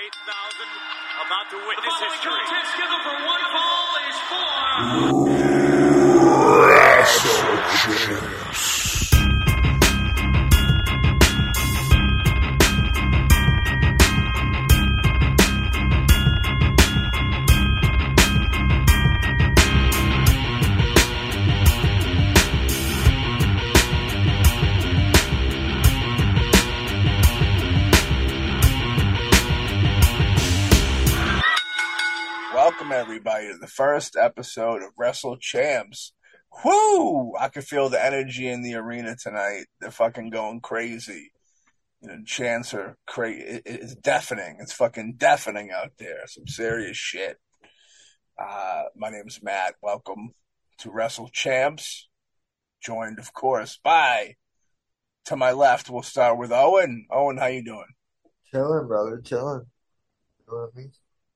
8,000 about to witness Following history. contest scheduled for one fall is for. Welcome first episode of Wrestle Champs. Whoo! I can feel the energy in the arena tonight. They're fucking going crazy. You know, chants are crazy. It, it's deafening. It's fucking deafening out there. Some serious shit. Uh, my name's Matt. Welcome to Wrestle Champs. Joined, of course, by to my left. We'll start with Owen. Owen, how you doing? Chilling, brother, chilling. You know what I mean?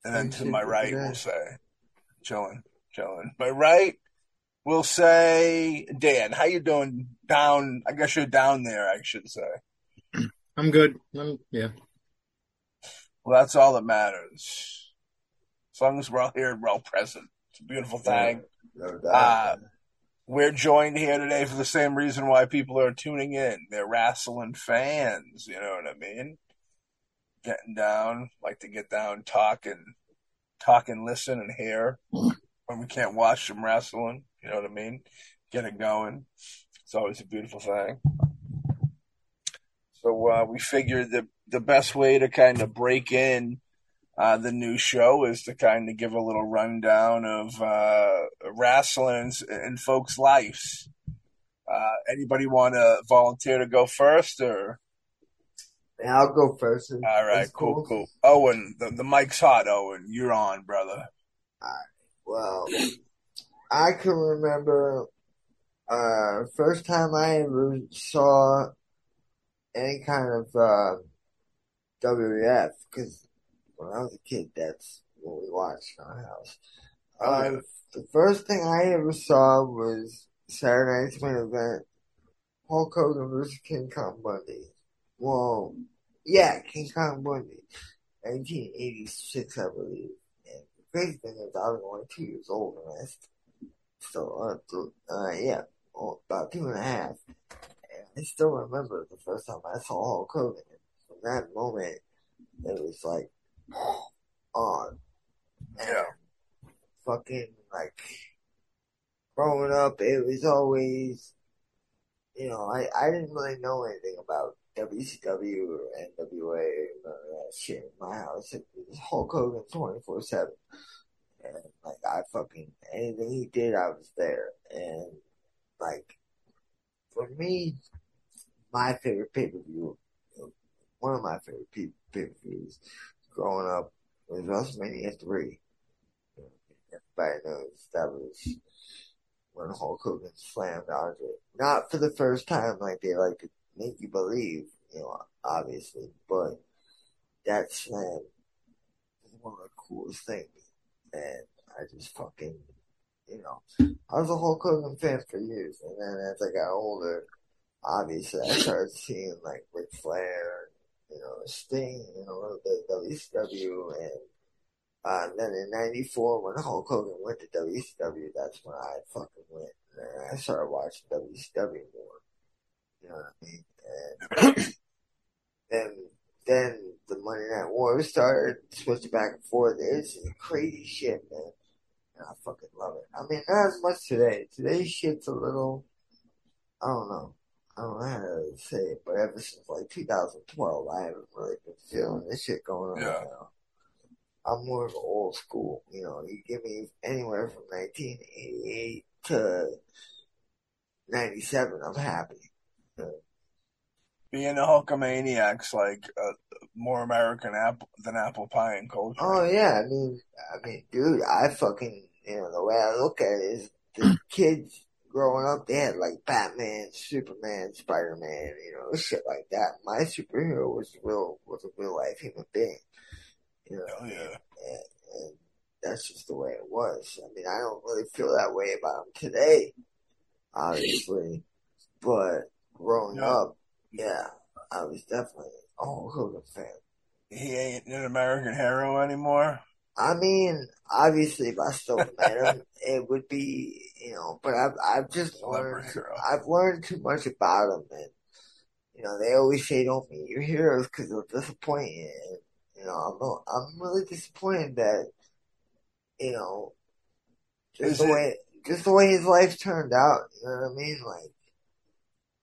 And then to my right, we'll say, chilling, chilling. My right, we'll say, Dan, how you doing down? I guess you're down there, I should say. I'm good. I'm, yeah. Well, that's all that matters. As long as we're all here and we're all present. It's a beautiful thing. No. Uh, We're joined here today for the same reason why people are tuning in. They're wrestling fans, you know what I mean? Getting down, like to get down, talk and talk and listen and hear when we can't watch them wrestling, you know what I mean? Get it going. It's always a beautiful thing. So uh, we figured the the best way to kind of break in uh, the new show is to kind of give a little rundown of uh, wrestling in, in folks' lives. Uh, anybody want to volunteer to go first, or I'll go first. and- all right, that's cool, cool. Owen, the, the mic's hot. Owen, you're on, brother. Well, I can remember uh first time I ever saw any kind of uh, WWF because when I was a kid, that's what we watched in our house. Uh, the first thing I ever saw was Saturday Night's main event, Hulk Hogan versus King Kong Bundy. Well, yeah, King Kong Bundy, 1986, I believe. And the crazy thing is, I was only two years old when I still, uh, uh, yeah, well, about two and a half. And I still remember the first time I saw Hulk Hogan. And from that moment, it was like, on. And Yeah. fucking, like, growing up, it was always, you know, I, I didn't really know anything about WCW or NWA or that shit in my house. It was Hulk Hogan 24 7. And, like, I fucking, anything he did, I was there. And, like, for me, my favorite pay per view, one of my favorite pay per views growing up was WrestleMania 3. Everybody knows that was when Hulk Hogan slammed Andre. Not for the first time, like they like to make you believe, you know, obviously, but that slam was one of the coolest things. And I just fucking, you know, I was a Hulk Hogan fan for years. And then as I got older, obviously I started seeing like Ric Flair, you know, Sting, you know, a little bit of WCW and uh, then in '94, when Hulk Hogan went to WCW, that's when I fucking went. And I started watching WCW more. You know what I mean? And then, then the Monday Night War started, switched back and forth. It's crazy shit, man. And I fucking love it. I mean, not as much today. Today's shit's a little, I don't know. I don't know how to say it, but ever since like 2012, I haven't really been feeling this shit going on Yeah. now. I'm more of an old school. You know, you give me anywhere from 1988 to 97, I'm happy. Being a Hulkamaniac's like uh, more American apple than apple pie and culture. Oh yeah, I mean, I mean, dude, I fucking, you know, the way I look at it is the kids growing up, they had like Batman, Superman, Spider Man, you know, shit like that. My superhero was real, was a real life human being. You know, Hell yeah. and, and that's just the way it was. I mean, I don't really feel that way about him today, obviously, but growing Yeah. up, yeah, I was definitely a Hulk Hogan fan. he ain't an American hero anymore. I mean, obviously, if I still met him, it would be, you know. But I've I've just learned I've learned too much about him, and you know, they always say don't meet your heroes because they'll disappoint you. And, you know, I'm I'm really disappointed that you know just Is the it- way just the way his life turned out. You know what I mean? Like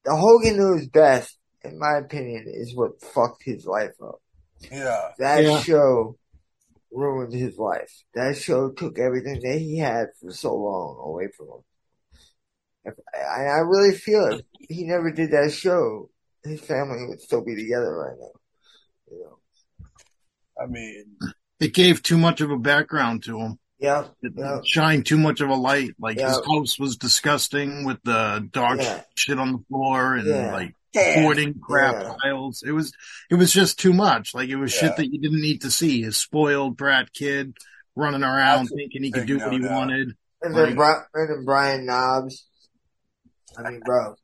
the Hogan knows best, in my opinion, is what fucked his life up. Yeah, That Yeah. show ruined his life. That show took everything that he had for so long away from him. If, and I really feel if he never did that show, his family would still be together right now. You know. I mean, It gave too much of a background to him. Yeah. It Yeah. shined too much of a light. Like his Yeah. house was disgusting with the dog Yeah. shit on the floor and Yeah. like damn. hoarding crap Yeah. piles. It was it was just too much. Like it was Yeah. shit that you didn't need to see. His spoiled brat kid running around That's thinking he could do what he no-no. wanted. And then, Like- Bri- and then Brian Knobbs. I mean, bro. It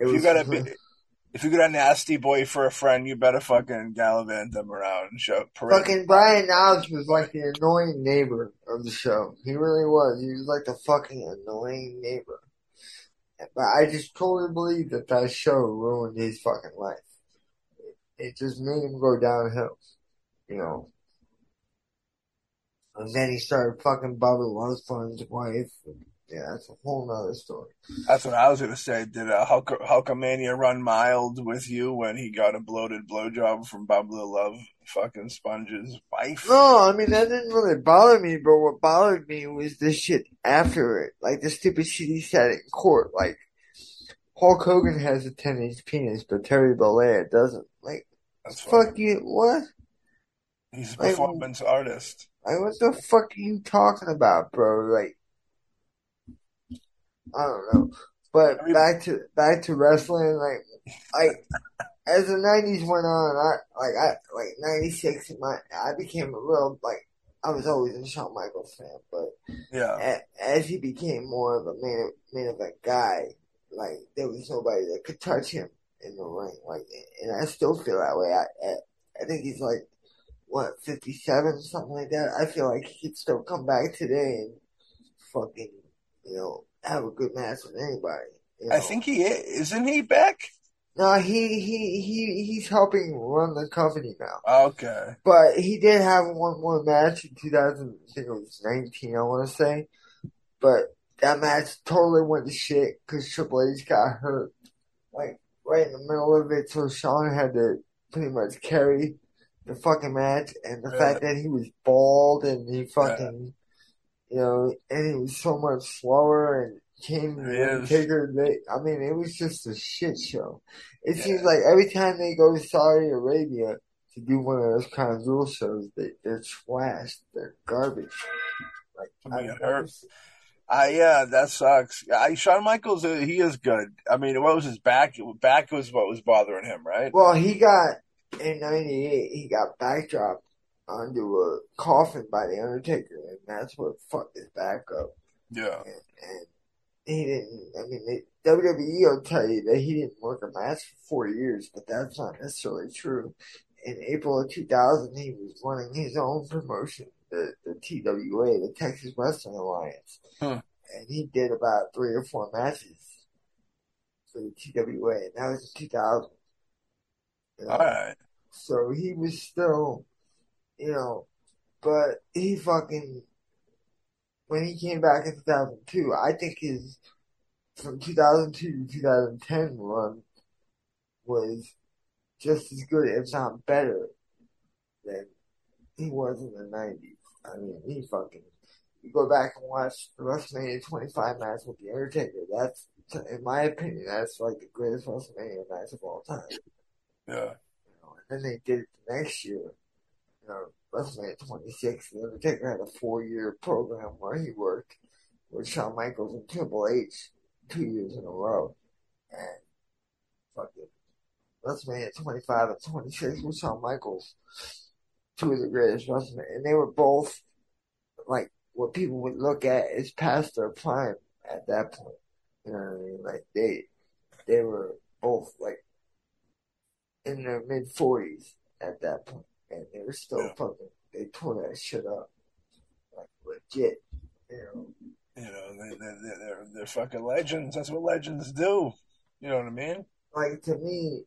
If you was- got a if you got a nasty boy for a friend, you better fucking gallivant them around and show parade. Fucking Brian Knobbs was like the annoying neighbor of the show. He really was. He was like the fucking annoying neighbor. But I just totally believe that that show ruined his fucking life. It just made him go downhill, you know. And then he started fucking Bubba Love wife. And, yeah, that's a whole nother story. That's what I was gonna say. Did uh, Hulk, Hulkamania run mild with you when he got a bloated blowjob from Bubba Love fucking Sponge's wife? No, I mean that didn't really bother me, but what bothered me was the shit after it. Like the stupid shit he said in court. Like Hulk Hogan has a ten inch penis, but Terry Bollea doesn't. Like That's funny. fuck you what? He's a Like, performance artist. Like what the fuck are you talking about, bro? Like I don't know. But Every- back to back to wrestling, like like as the nineties went on, I like I like ninety six my I became a real like I was always a Shawn Michaels fan, but Yeah, a- as he became more of a main main event guy, like there was nobody that could touch him in the ring. Like, and I still feel that way. I I, I think he's like what fifty seven, something like that. I feel like he could still come back today and fucking you know have a good match with anybody. You know? I think he is. Isn't he back? no, he he he he's helping run the company now. Okay. But he did have one more match in 2000, I think it was 19, I want to say. But that match totally went to shit because Triple H got hurt, like, right in the middle of it. So Shawn had to pretty much carry the fucking match. And the Yeah. fact that he was bald and he fucking, you know, and he was so much slower and came to They, I mean, it was just a shit show. It Yeah. seems like every time they go to Saudi Arabia, to do one of those kind of rule shows, they, they're trashed. They're garbage. Like, Somebody I've got hurt. Uh, yeah, that sucks. I, Shawn Michaels, uh, he is good. I mean, what was his back? Back was what was bothering him, right? Well, he got, in 98, he got backdropped onto a coffin by The Undertaker, and that's what fucked his back up. Yeah. And, and he didn't, I mean, WWE will tell you that he didn't work a match for four years, but that's not necessarily true. In April of 2000, he was running his own promotion, the, the TWA, the Texas Wrestling Alliance. Huh. And he did about three or four matches for the TWA, and that was in 2000. You know? All right. So he was still, you know, but he fucking, when he came back in 2002, I think his, from 2002 to 2010 run was just as good, if not better, than he was in the 90s. I mean, he fucking, you go back and watch the WrestleMania 25 match with The Undertaker, that's, in my opinion, that's like the greatest WrestleMania match of all time. Yeah. You know, and then they did it the next year. Know, WrestleMania 26, The Undertaker had a four year program where he worked with Shawn Michaels and Triple H two years in a row. And fucking WrestleMania 25 and 26 with Shawn Michaels, two of the greatest WrestleMania. And they were both like what people would look at as past their prime at that point. You know what I mean? Like they, they were both like in their mid forties. at that point, and they're still Yeah. fucking. They tore that shit up, like legit. You know, You know, they, they, they're, they're, they're fucking legends. That's what legends do. You know what I mean? like to me,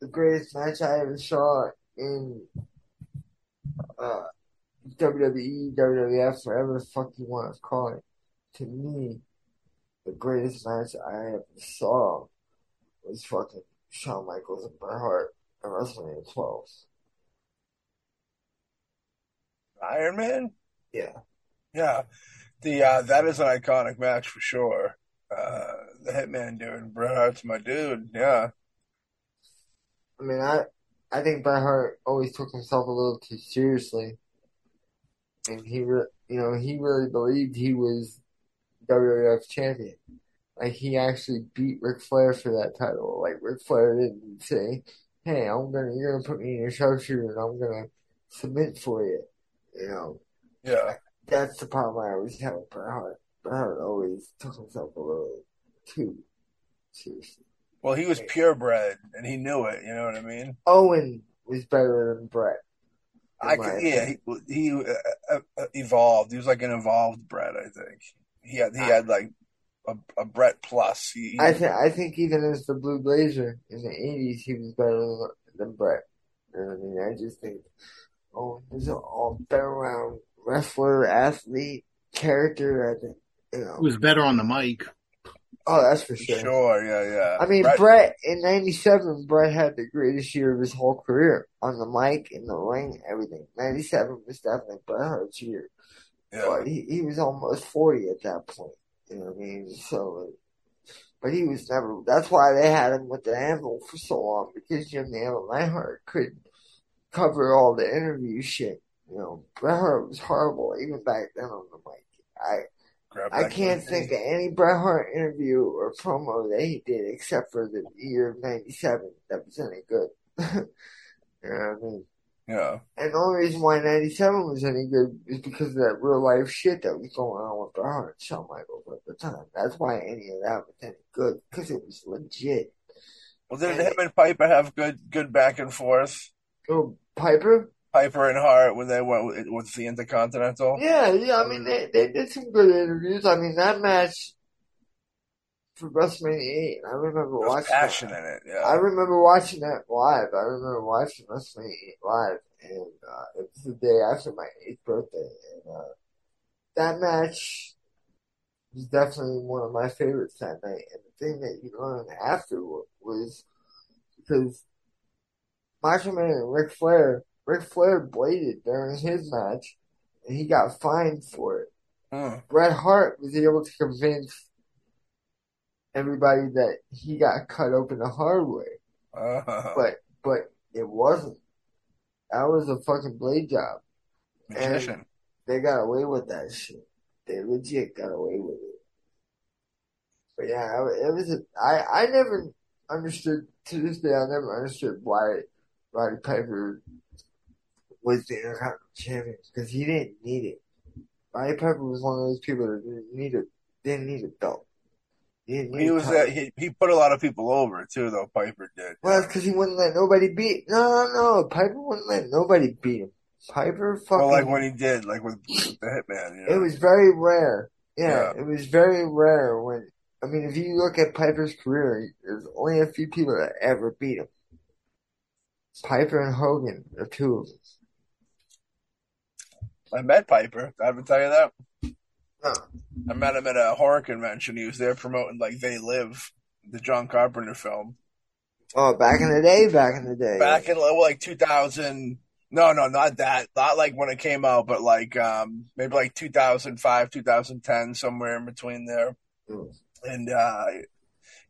the greatest match I ever saw in uh, WWE, WWF, whatever the fuck you want to call it. To me, the greatest match I ever saw was fucking Shawn Michaels and Bret Hart at WrestleMania 12. Iron Man? Yeah. Yeah. The uh, that is an iconic match for sure. Uh, the Hitman dude, Bret Hart's my dude. Yeah. I mean, I I think Bret Hart always took himself a little too seriously, and he, re- you know, he really believed he was WWF champion. Like he actually beat Ric Flair for that title. Like Ric Flair didn't say, "Hey, I'm gonna, you're gonna put me in your sharpshooter, and I'm gonna submit for you." You know, Yeah. that's the problem I always had with Bret Hart. Bret Hart always took himself a little too seriously. Well, he was purebred and he knew it. You know what I mean? Owen was better than Bret. I could, yeah, he, he uh, uh, evolved. He was like an evolved Bret, I think. He had he had like a, a Bret plus. He, he- I think I think even as the Blue Blazer in the eighties, he was better than, than Bret. You know I mean? I just think Oh, Owen was an all-around wrestler, athlete, character. I think you know. He was better on the mic. Oh, that's for sure. sure. yeah, yeah. I mean, Bret- Bret in '97, Bret had the greatest year of his whole career on the mic, in the ring, everything. '97 was definitely Bret Hart's year. yeah. But he, he was almost 40 at that point. You know what I mean? So, but he was never, that's why they had him with the anvil for so long, because Jim the Anvil Neidhart could cover all the interview shit. You know, Bret Hart was horrible, even back then on the mic. I, Grab I can't think of any Bret Hart interview or promo that he did except for the year of 97 that was any good. you know what I mean? Yeah. And the only reason why 97 was any good is because of that real life shit that was going on with Bret Hart and Shawn Michaels at the time. That's why any of that was any good, because it was legit. Well, didn't him and Piper have good good back and forth? Oh, Piper? Piper and Hart when they went with, with the Intercontinental. Yeah, yeah, I mean, they, they did some good interviews. I mean, that match for WrestleMania 8, I remember watching passion that. in it. Yeah. I remember watching that live. I remember watching WrestleMania 8 live, and uh, it was the day after my eighth birthday. And uh, that match was definitely one of my favorites that night. And the thing that you learned after was because Macho Man and Ric Flair, Ric Flair bladed during his match, and he got fined for it. Hmm. Bret Hart was able to convince everybody that he got cut open the hard way Uh, but but it wasn't. That was a fucking blade job. magician. They got away with that shit. They legit got away with it. But yeah, it was. A, I I never understood to this day. I never understood why Roddy Piper was the Intercontinental Champion because he didn't need it. Roddy Piper was one of those people that didn't need a didn't need a belt. He, He a was title. uh, he he put a lot of people over too, though. Piper did. Well, that's because he wouldn't let nobody beat. No, no, no. Piper wouldn't let nobody beat him. Piper fucking. Well, like when he did, like with the Hitman. You know? it was very rare. Yeah, Yeah. it was very rare when. I mean, if you look at Piper's career, there's only a few people that ever beat him. Piper and Hogan are two of them. I met Piper. I ever tell you that? No. I met him at a horror convention. He was there promoting like They Live, the John Carpenter film. Oh, back in the day, back in the day. Back in like 2000. No, no, not that. Not like when it came out, but like um maybe like 2005, 2010, somewhere in between there. Mm. And uh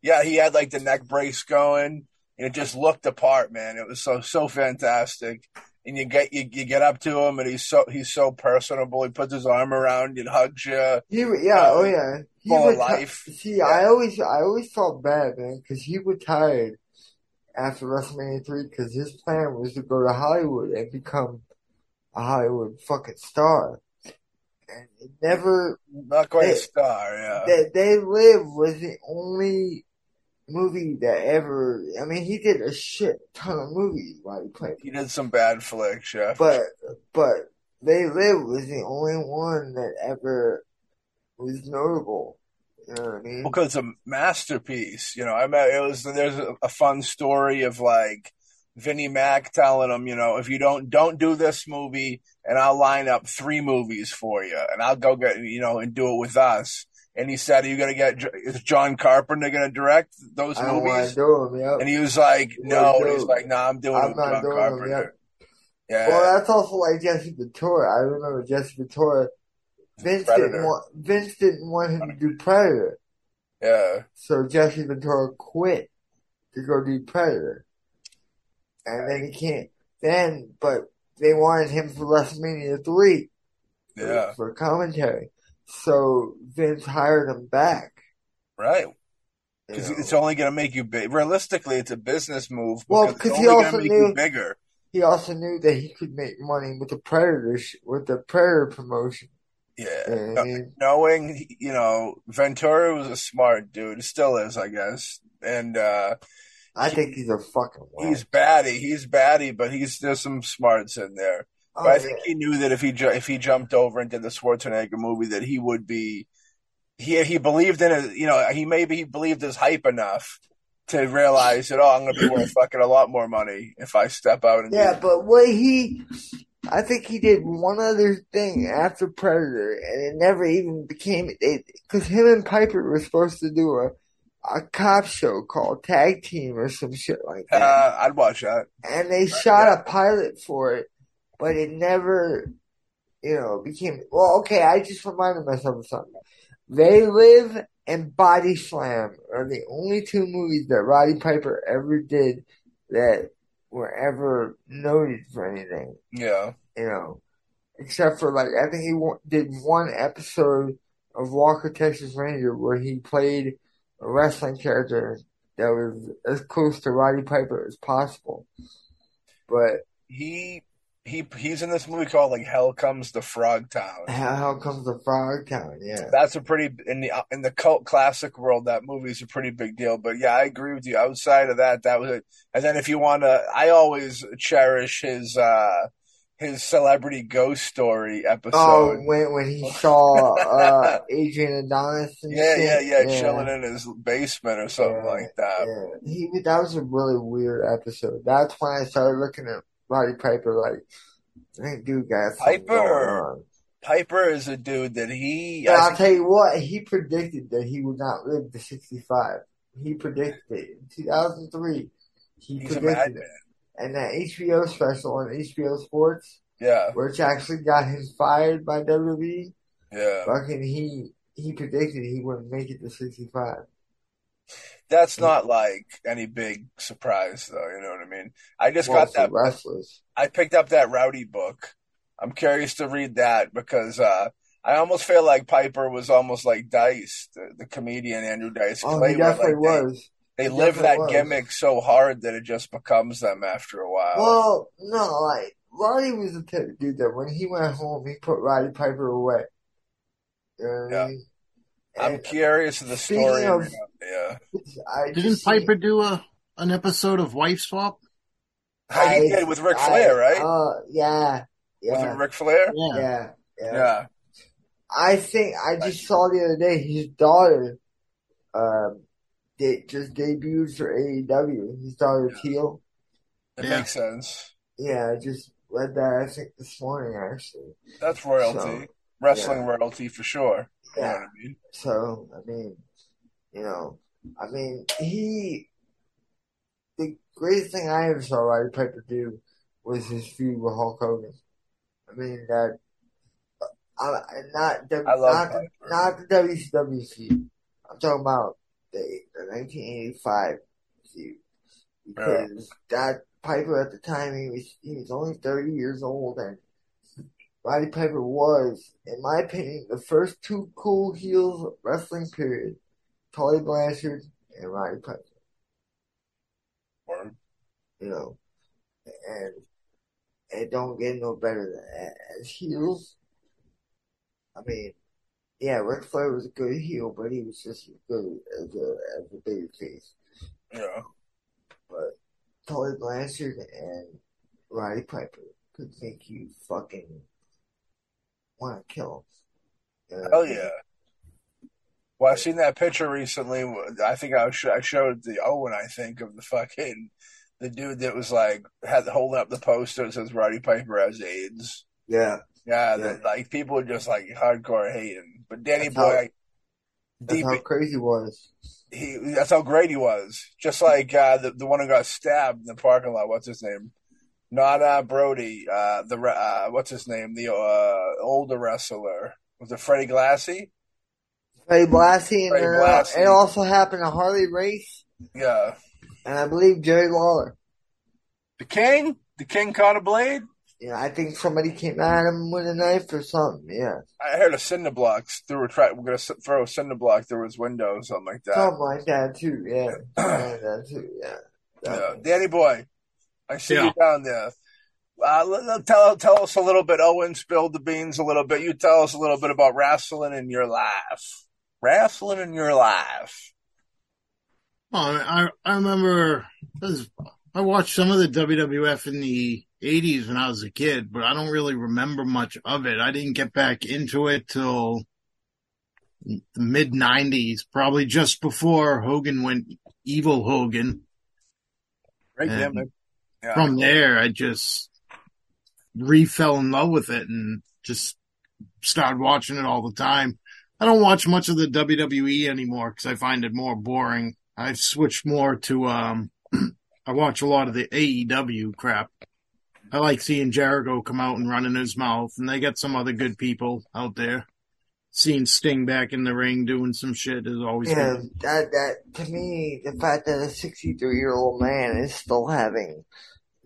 yeah, he had like the neck brace going. It just looked apart, man. It was so so fantastic. And you get you, you get up to him, and he's so he's so personable. He puts his arm around you, and hugs you. He, yeah, oh yeah. He full reti- life. See, Yeah. I always, I always felt bad, man, because he retired after WrestleMania three because his plan was to go to Hollywood and become a Hollywood fucking star, and it never. Not quite Hey, a star, yeah. They, they Live was the only movie that ever. I mean, he did a shit ton of movies while he played. He did some bad flicks, yeah. But but They Live was the only one that ever was notable. You know what I mean? because a masterpiece. You know, I mean, it was there's a, a fun story of like Vinnie Mac telling him, you know, if you don't don't do this movie, and I'll line up three movies for you, and I'll go get you know and do it with us. And he said, "Are you gonna get is John Carpenter gonna direct those I movies?" to do them. Yep. And he was like, "No." And he's like, "No, I'm doing I'm with not John doing them. Carpenter." Yep. Yeah, Well, that's also like Jesse Ventura. I remember Jesse Ventura. Vince Predator. didn't want Vince didn't want him to do Predator, yeah, so Jesse Ventura quit to go do Predator, and then he can't. Then, but they wanted him for WrestleMania three yeah, for commentary, so Vince hired him back. right. you Because know. it's only gonna make you big. Realistically, it's a business move. Well, because he also make knew- you bigger. he also knew that he could make money with the Predator with the Predator promotion. Yeah. You know what No- I mean? knowing, you know, Ventura was a smart dude, still is, I guess. And uh I think he's a fucking. whack. he's batty. He's batty, but he's there's some smarts in there. Oh, But I yeah. think he knew that if he ju- if he jumped over and did the Schwarzenegger movie, that he would be. He he believed in it. You know, he maybe he believed his hype enough to realize that oh, I'm going to be worth fucking a lot more money if I step out and Yeah, but what he, I think he did one other thing after Predator, and it never even became it because him and Piper were supposed to do a a cop show called Tag Team or some shit like that, Uh, I'd watch that. and they shot a pilot for it, but it never, you know, became. Well, okay, I just reminded myself of something. They Live and Body Slam are the only two movies that Roddy Piper ever did that were ever noted for anything Yeah, you know, except for like I think he did one episode of Walker Texas Ranger where he played a wrestling character that was as close to Roddy Piper as possible. But he he he's in this movie called like Hell Comes to Frog Town. Hell, comes the Frog Town? Yeah, That's a pretty in the in the cult classic world. That movie is a pretty big deal. But yeah, I agree with you. Outside of that, that was it. And then if you want to, I always cherish his uh his celebrity ghost story episode. Oh, when when he saw uh, Adrian Adonis and yeah, yeah, shit. yeah, chilling in his basement or something Yeah, like that. Yeah, he that was a really weird episode. That's when I started looking at Roddy Piper like, that dude got Piper. Piper is a dude that he. I I'll tell you what, he predicted that he would not live to 65. He predicted it in 2003. He he's predicted it. And that HBO special on HBO Sports, Yeah, which actually got him fired by WWE, yeah. fucking he he predicted he wouldn't make it to 65. That's not like any big surprise, though. You know what I mean? I just Well, got that wrestlers. I picked up that Rowdy book. I'm curious to read that because uh, I almost feel like Piper was almost like Dice, the, the comedian Andrew Dice Oh, Clay. he definitely like, was. They, He live that was. gimmick so hard that it just becomes them after a while. Well, no, like Roddy was the type of dude that when he went home, he put Roddy Piper away. You know Yeah. I mean? I'm And curious of the story. of- yeah, I Didn't just Piper do a an episode of Wife Swap? he I- did with Ric I- Flair, right? Uh, yeah, Was yeah, it Ric Flair? Yeah. yeah, yeah, Yeah. I think I just saw the other day his daughter, um, they just debuted for AEW. His daughter Teal. It Yeah. makes sense. Yeah, I just read that. I think this morning actually. That's royalty, So, wrestling yeah. royalty for sure. You Yeah. I mean? So I mean, you know, I mean he. The greatest thing I ever saw Roddy Piper do was his feud with Hulk Hogan. I mean that. Uh, I, not the, I love not Piper. not the WCW feud. I'm talking about the, the 1985 feud because that Piper at the time he was he was only 30 years old and Roddy Piper was, in my opinion, the first two cool heels of wrestling period. Tully Blanchard and Roddy Piper, Or- you know, and it don't get no better than that. As heels, I mean, yeah, Ric Flair was a good heel, but he was just as good as a as a baby face. Yeah. but Tully Blanchard and Roddy Piper could make you fucking want to kill him. Hell yeah. Well, I've seen that picture recently. I think I, was, I showed the Owen. I think of the fucking the dude that was like had holding up the poster that says Roddy Piper has AIDS. Yeah, Yeah, Yeah. that, like people were just like hardcore hating. But Danny That's Boy, how- like, that's deep how crazy was. he that's how great he was. Just like uh, the the one who got stabbed in the parking lot. What's his name? Not uh, Brody. Uh, the uh, what's his name? The uh, older wrestler was it Freddie Glassy? Freddie Blassie, and Freddie then, uh, Blassie. it also happened to Harley Race, Yeah, and I believe Jerry Lawler. the King. The King caught a blade. You know, I think somebody came at him with a knife or something. Yeah, I heard a cinder block through a track. We're gonna s- throw a cinder block through his window, something like that. something like that too. Yeah, something like that too. Yeah. Yeah. Danny boy, I see Yeah. you down there. Uh, tell tell us a little bit. Owen spilled the beans a little bit. You tell us a little bit about wrestling in your life. Wrestling in your life. Well, I I remember I was- I watched some of the WWF in the '80s when I was a kid, but I don't really remember much of it. I didn't get back into it till the mid '90s, probably just before Hogan went evil Hogan. Great And gimmick. Yeah. From there, I just re fell in love with it and just started watching it all the time. I don't watch much of the WWE anymore because I find it more boring. I've switched more to um I watch a lot of the AEW crap. I like seeing Jericho come out and run in his mouth, and they got some other good people out there. Seeing Sting back in the ring doing some shit is always Yeah, good. that that to me, the fact that a 63 year old man is still having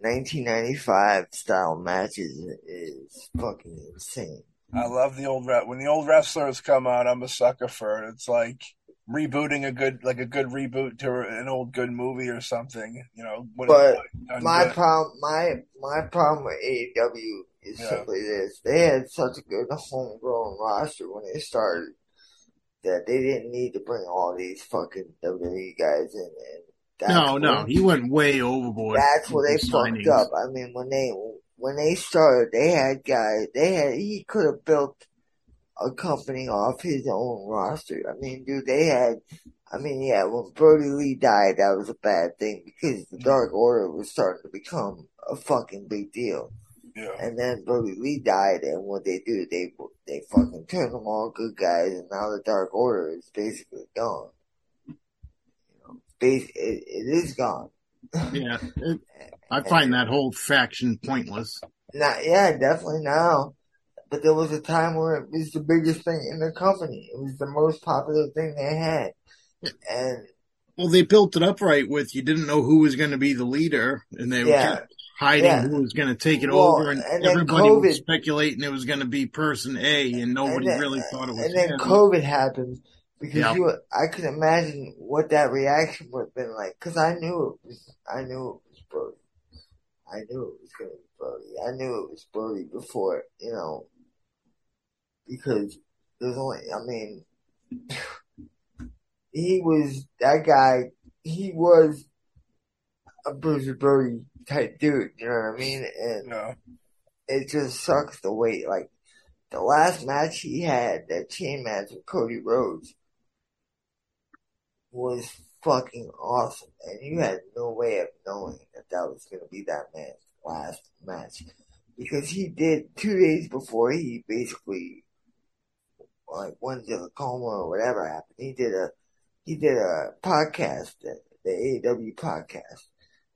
1995 style matches is fucking insane. I love the old re- when the old wrestlers come out. I'm a sucker for it. It's like rebooting a good like a good reboot to an old good movie or something. You know. But My good. problem, my my problem with AEW is Yeah. simply this: they had such a good homegrown roster when they started that they didn't need to bring all these fucking WWE guys in. And that's No, no, he went way overboard. That's where they the fucked up. I mean, when they when they started, they had guys. They had he could have built a company off his own roster. I mean, dude, they had. I mean, yeah, when Brodie Lee died, that was a bad thing because the Dark Order was starting to become a fucking big deal. Yeah. And then Brodie Lee died, and what they do, they they fucking turn them all good guys, and now the Dark Order is basically gone. It, it is gone. Yeah, it, I find that whole faction pointless. Not, yeah, definitely now. But there was a time where it was the biggest thing in the company. It was the most popular thing they had. And Well, they built it up right with you didn't know who was going to be the leader, and they Yeah. were hiding Yeah. who was going to take it Well, over, and, and everybody was speculating it was going to be person A, and nobody and then, really thought it was and then him. COVID happened because Yeah. you, I could imagine what that reaction would have been like. Cause I knew it was, I knew it was Brodie. I knew it was to be Brodie. I knew it was Brodie before, you know, because there's only, I mean, he was that guy. He was a Bruce Brody type dude. You know what I mean? And Yeah. it just sucks the way like the last match he had, that chain match with Cody Rhodes, was fucking awesome, and you had no way of knowing that that was gonna be that man's last match because he did two days before he basically like went into a coma or whatever happened. He did a he did a podcast, the, the AEW podcast,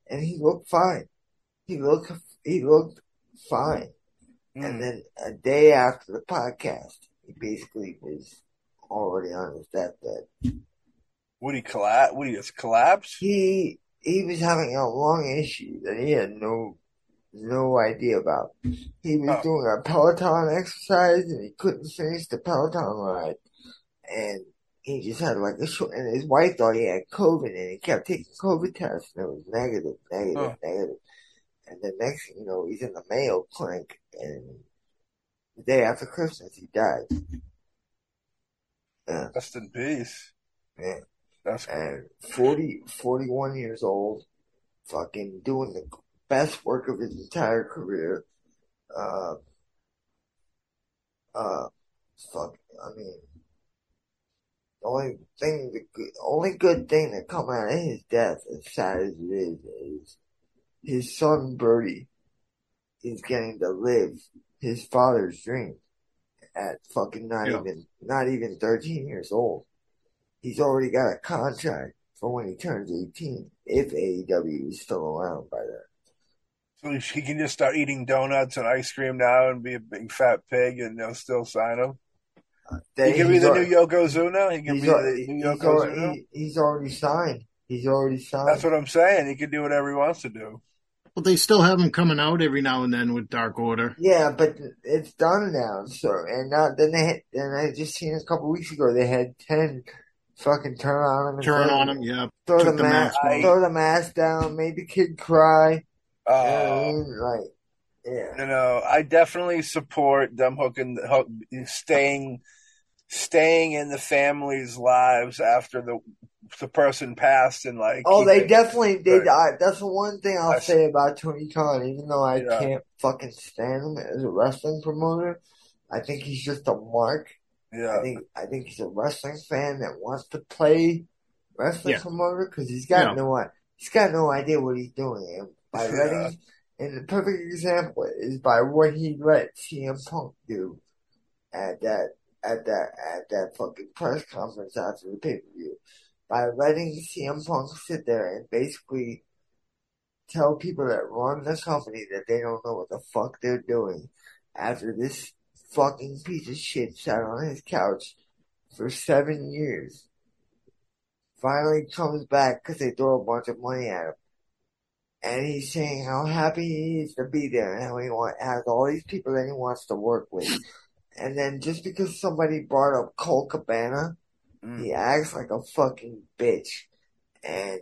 and he looked fine. He looked he looked fine. And Mm. then a day after the podcast, he basically was already on his deathbed. Would he collapse? Would he just collapse? He he was having a lung issue that he had no no idea about. He was Oh. doing a Peloton exercise and he couldn't finish the Peloton ride, and he just had like a short. And his wife thought he had COVID, and he kept taking COVID tests, and it was negative, negative, Oh. negative. And the next you know, he's in the Mayo Clinic, and the day after Christmas, he died. Yeah, Rest in peace. yeah. That's cool. and 40, 41 years old, fucking doing the best work of his entire career. Uh, uh, fuck, I mean, the only thing, the good, only good thing that come out of his death, as sad as it is, is his son Bertie is getting to live his father's dream at fucking not Yeah. even, not even 13 years old. He's already got a contract for when he turns 18, if AEW is still around by then. So he can just start eating donuts and ice cream now and be a big fat pig, and they'll still sign him. Uh, they- He can be the al- new Yokozuna. He can he's be al- the new al- Yokozuna. he- he's already signed. He's already signed. That's what I'm saying. He can do whatever he wants to do. But they still have him coming out every now and then with Dark Order. Yeah, but it's done now. So and now then they had, then I just seen a couple weeks ago they had ten fucking turn on him, Turn on him, yeah. throw the, took the mask, mask throw the mask down, made the kid cry. You know what I Uh, mean? Like, yeah, you know, I definitely support them hooking, hook, staying, staying in the family's lives after the the person passed, and like. Oh, they keeping- definitely did. Right. I, that's the one thing I'll I- say about Tony Khan. Even though I Yeah. can't fucking stand him as a wrestling promoter, I think he's just a mark. I Yeah, think I think he's a wrestling fan that wants to play wrestling Yeah. promoter because he's got Yeah. no he's got no idea what he's doing. And by Yeah. letting, and the perfect example is by what he let CM Punk do at that at that at that fucking press conference after the pay per view. By letting CM Punk sit there and basically tell people that run the company that they don't know what the fuck they're doing after this fucking piece of shit sat on his couch for seven years. Finally comes back because they throw a bunch of money at him. And he's saying how happy he is to be there and how he want, has all these people that he wants to work with. And then just because somebody brought up Colt Cabana, Mm. he acts like a fucking bitch. And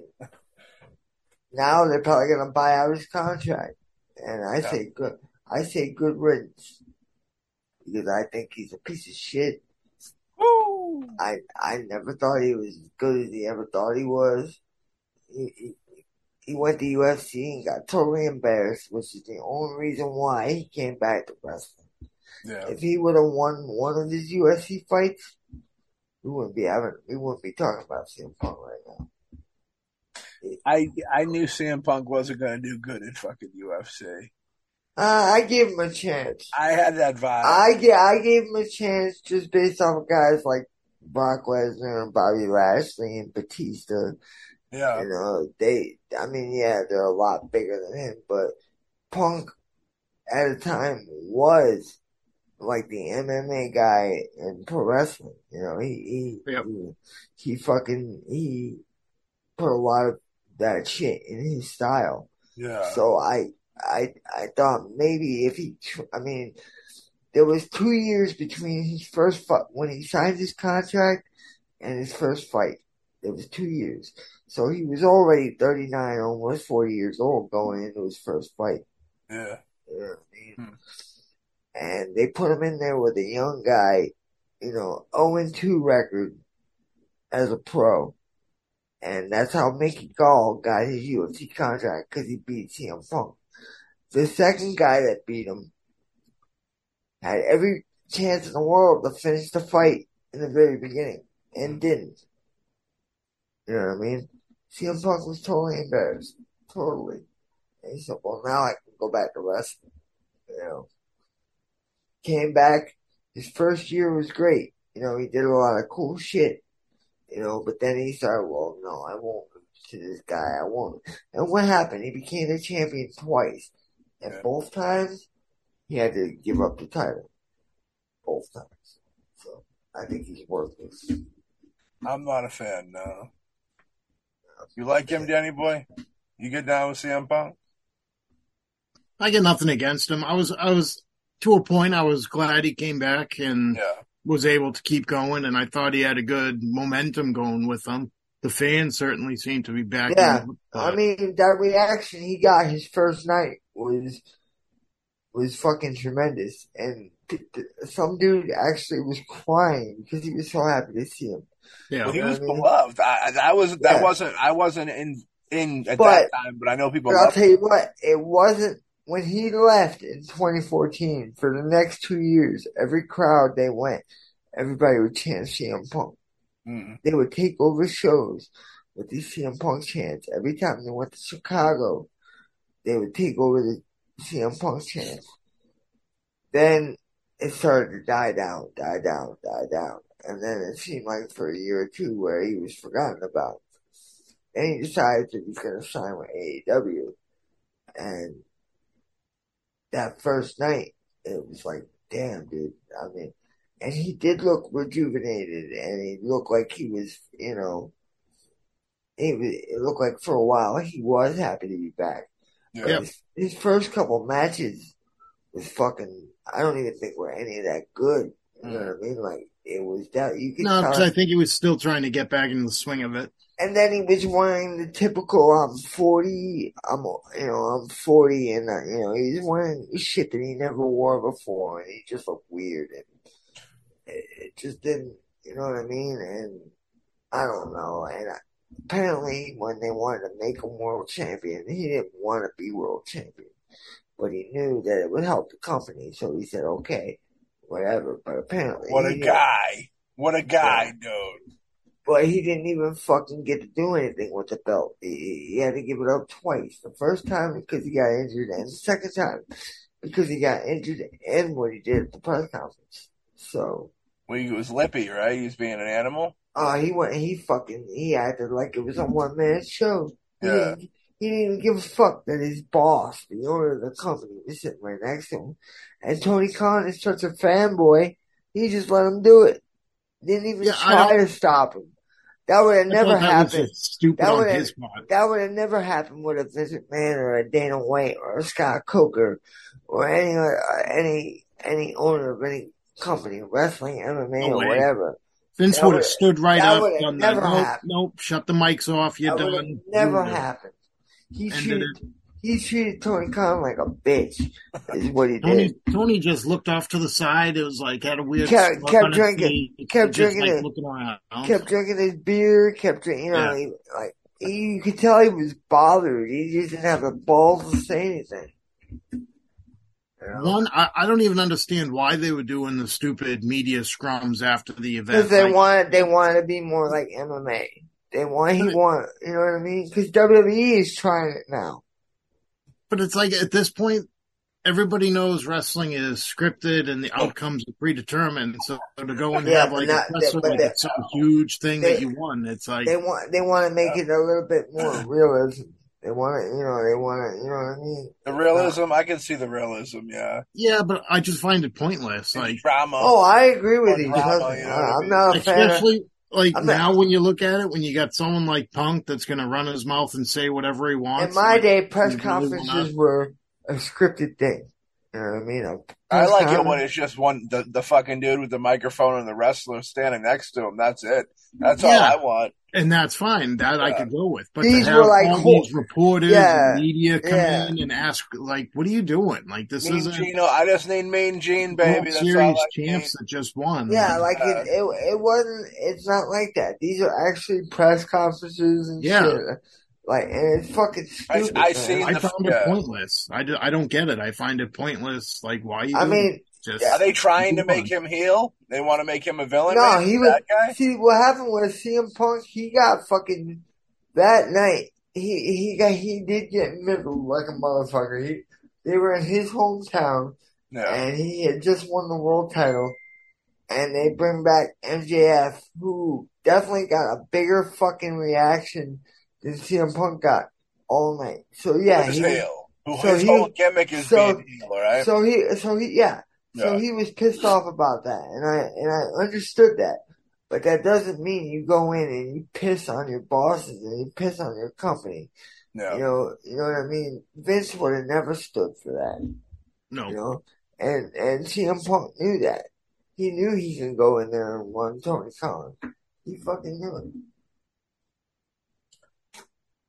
now they're probably gonna buy out his contract. And I Yeah. say good, I say good riddance. Because I think he's a piece of shit. Woo! I, I never thought he was as good as he ever thought he was. He, he, he went to UFC and got totally embarrassed, which is the only reason why he came back to wrestling. Yeah, If he would have won one of his UFC fights, we wouldn't be having, we wouldn't be talking about CM Punk right now. I I knew CM Punk wasn't going to do good in fucking UFC. Uh, I gave him a chance. I had that vibe. I get, I gave him a chance just based off of guys like Brock Lesnar and Bobby Lashley and Batista. yeah, You know, they, I mean, yeah, they're a lot bigger than him, but Punk at the time was like the MMA guy in pro wrestling. You know, he, he, Yep. he, he fucking, he put a lot of that shit in his style. yeah. So I, I, I thought maybe if he, I mean, there was two years between his first fight, when he signed his contract and his first fight. There was two years. So he was already 39, almost 40 years old going into his first fight. yeah. You know what I mean? Hmm. And they put him in there with a young guy, you know, 0-2 record as a pro. And that's how Mickey Gall got his UFC contract because he beat CM Punk. The second guy that beat him had every chance in the world to finish the fight in the very beginning and didn't. You know what I mean? CM Punk was totally embarrassed. Totally. And he said, well, now I can go back to wrestling. You know. Came back. His first year was great. You know, he did a lot of cool shit. You know, but then he started, well, no, I won't to this guy. I won't. And what happened? He became the champion twice. And Yeah. both times, he had to give up the title. Both times. So, I think he's worthless. I'm not a fan. No. You like him, Danny boy? You get down with CM Punk? I get nothing against him. I was, I was to a point. I was glad he came back and Yeah, was able to keep going, and I thought he had a good momentum going with him. The fans certainly seemed to be back. Yeah, him, I mean, that reaction he got his first night was was fucking tremendous, and th- th- some dude actually was crying because he was so happy to see him. Yeah. Well, he was I mean? beloved. I, that was that Yeah. wasn't I wasn't in in at But- that time, but I know people. But I'll tell you what, it wasn't when he left in 2014. For the next two years, every crowd they went, everybody would chant CM Punk. Mm. They would take over shows with these CM Punk chants. Every time they went to Chicago, they would take over the CM Punk chants. Then it started to die down, die down, die down. And then it seemed like for a year or two where he was forgotten about. And he decided that he's going to sign with AEW. And that first night, it was like, damn, dude. I mean, and he did look rejuvenated and he looked like he was, you know, was, it looked like for a while he was happy to be back. Yeah. his, his first couple matches was fucking, I don't even think were any of that good. You know what I mean? Like, it was that, you could No, because I think he was still trying to get back into the swing of it. And then he was wearing the typical I'm 40, I'm, you know, I'm 40 and, uh, you know, he's wearing shit that he never wore before and he just looked weird and it, it just didn't, you know what I mean? And I don't know. And I, apparently when they wanted to make him world champion, he didn't want to be world champion, but he knew that it would help the company. So he said, okay, whatever. But apparently What a guy! What a guy, dude! but he didn't even fucking get to do anything with the belt. He, he had to give it up twice. The first time because he got injured, and the second time because he got injured and what he did at the press conference. So, Well, he was lippy, right? He was being an animal. Uh, he went, he fucking, he acted like it was a one man show. He, Yeah. didn't, he didn't even give a fuck that his boss, the owner of the company, was sitting right next to him. And Tony Khan is such a fanboy, he just let him do it. Didn't even Yeah, try to stop him. That would have never happened. stupid That on his part. That would have never happened with a Vince McMahon or a Dana White or a Scott Coker or any uh, any any owner of any company, wrestling, MMA, No or whatever. Vince would have stood right that up, done that. Nope, happened. nope, shut the mics off, you're that done. never it. happened. He Ended treated it. he treated Tony Khan like a bitch. Is what he Tony, did. Tony just looked off to the side. It was like had a weird. Kept- kept drinking. Kept just, drinking like, it. looking around. Kept drinking his beer. Kept drinking. You know, Yeah. he, like he, you could tell he was bothered. He just didn't have the balls to say anything. Know? One, I, I don't even understand why they were doing the stupid media scrums after the event. Because they Like, wanted, they wanted to be more like MMA. They want, he want, you know what I mean? Because WWE is trying it now. but it's like at this point, everybody knows wrestling is scripted and the outcomes are predetermined. So to go and Yeah, have like not- a wrestler but like they- it's huge thing they- that you won, it's like They want, they want to make it a little bit more realism. They want to, you know, they want to, you know what I mean? The realism, I can see the realism. Yeah, yeah, but I just find it pointless. Like drama. Oh, I agree with you. drama, Trust you know what I I'm mean? not a fan of, especially like I'm not- now when you look at it, when you got someone like Punk that's going to run his mouth and say whatever he wants. in my like, day, press you really conferences were a scripted thing. You know what I mean? A I press like it when it's just one the, the fucking dude with the microphone and the wrestler standing next to him. That's it. That's all I want. And that's fine. That I could go with. But These to were like all whole- these reporters Yeah, and media come yeah. in and ask, like, what are you doing? Like, this isn't Gene, I just need Mean Gene, World baby. That's all Series I champs that just won. Yeah, like Yeah. it, uh, it, it wasn't. It's not like that. These are actually press conferences and Yeah. shit. Like, and it's fucking I- stupid. I man. seen I the- found yeah. it pointless. I, do, I don't get it. I find it pointless. Like, why you I doing mean, it? just Are they trying to make him heel? They want to make him a villain? no, maybe? he was. that guy. See, what happened was CM Punk. He got fucking that night. He he got he did get middled like a motherfucker. He they were in his hometown Yeah, and he had just won the world title. And they bring back MJF, who definitely got a bigger fucking reaction than CM Punk got all night. So yeah, Who's he, heel? Who so his he- whole gimmick is so- being heel, right? so he, so he, yeah, so he was pissed off about that, and I and I understood that. But that doesn't mean you go in and you piss on your bosses and you piss on your company. No. You know, you know what I mean. Vince would have never stood for that. No. You know, and and CM Punk knew that. He knew he could go in there and run Tony Khan. He fucking knew it.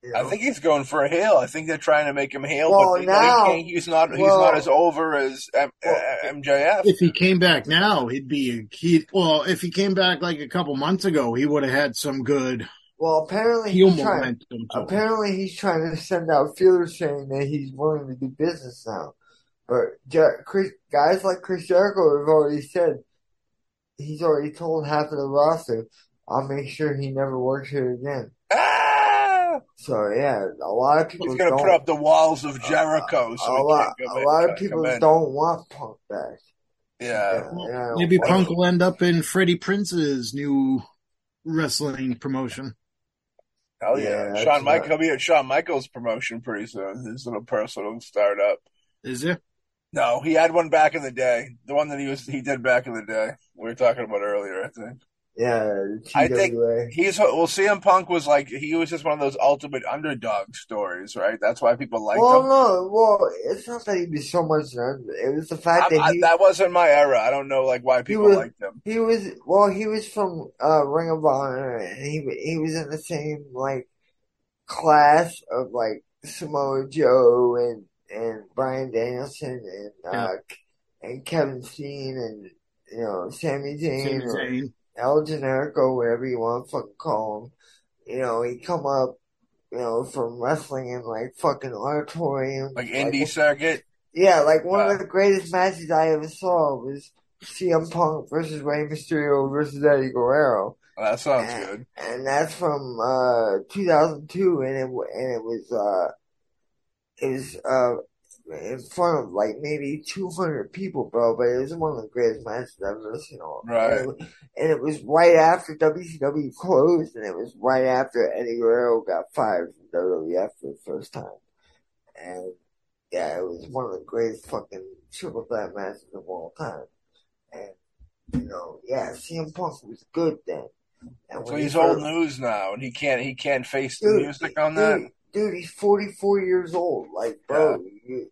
You I think he's going for a heel. I think they're trying to make him heel, Well, but now- they can't- he's not. He's well- not as over as M- Well, uh, MJF. If he came back now, he'd be a he. Well, if he came back like a couple months ago, he would have had some good well, apparently heel he's trying. To. Apparently, he's trying to send out feelers saying that he's willing to do business now. But Jer- Chris, guys like Chris Jericho have already said he's already told half of the roster, "I'll make sure he never works here again." So yeah, a lot of people He's going to don't. put up the walls of Jericho. so a lot, a in- lot of people don't want Punk back. Yeah. Yeah, Maybe well, Punk will end up in Freddie Prinze's new wrestling promotion. Hell yeah. Yeah, Shawn Michaels right. will be at Shawn Michaels' promotion pretty soon. His little personal startup. Is there? No, he had one back in the day. The one that he was he did back in the day. We were talking about earlier, I think. Yeah, the I think- He's well, CM Punk was like he was just one of those ultimate underdog stories, right? That's why people like. Well, him. no, well, it's not that he was so much. It was the fact I, that I, he that wasn't my era. I don't know like why people was- liked him. He was well. He was from uh, Ring of Honor, and he he was in the same like class of like Samoa Joe and and Bryan Danielson and uh, and Kevin Steen and you know Sami Zayn Sami or Zayn. El Generico, whatever you want to fucking call him. You know, he come up, you know, from wrestling in like fucking auditorium, Like indie circuit. yeah, like one Wow. of the greatest matches I ever saw was CM Punk versus Rey Mysterio versus Eddie Guerrero, Well, that sounds and, good. and that's from uh 2002, and it and it was uh it was uh in front of like maybe 200 people, bro. But it was one of the greatest matches I've ever seen. all- Right. And it, and it was right after WCW closed, and it was right after Eddie Guerrero got fired from WWF for the first time. And yeah, it was one of the greatest fucking triple threat matches of all time. And you know, yeah, CM Punk was good then. And So he's he old news now, and he can't he can't face the music on that. Dude, dude, he's 44 years old. Like, bro, you,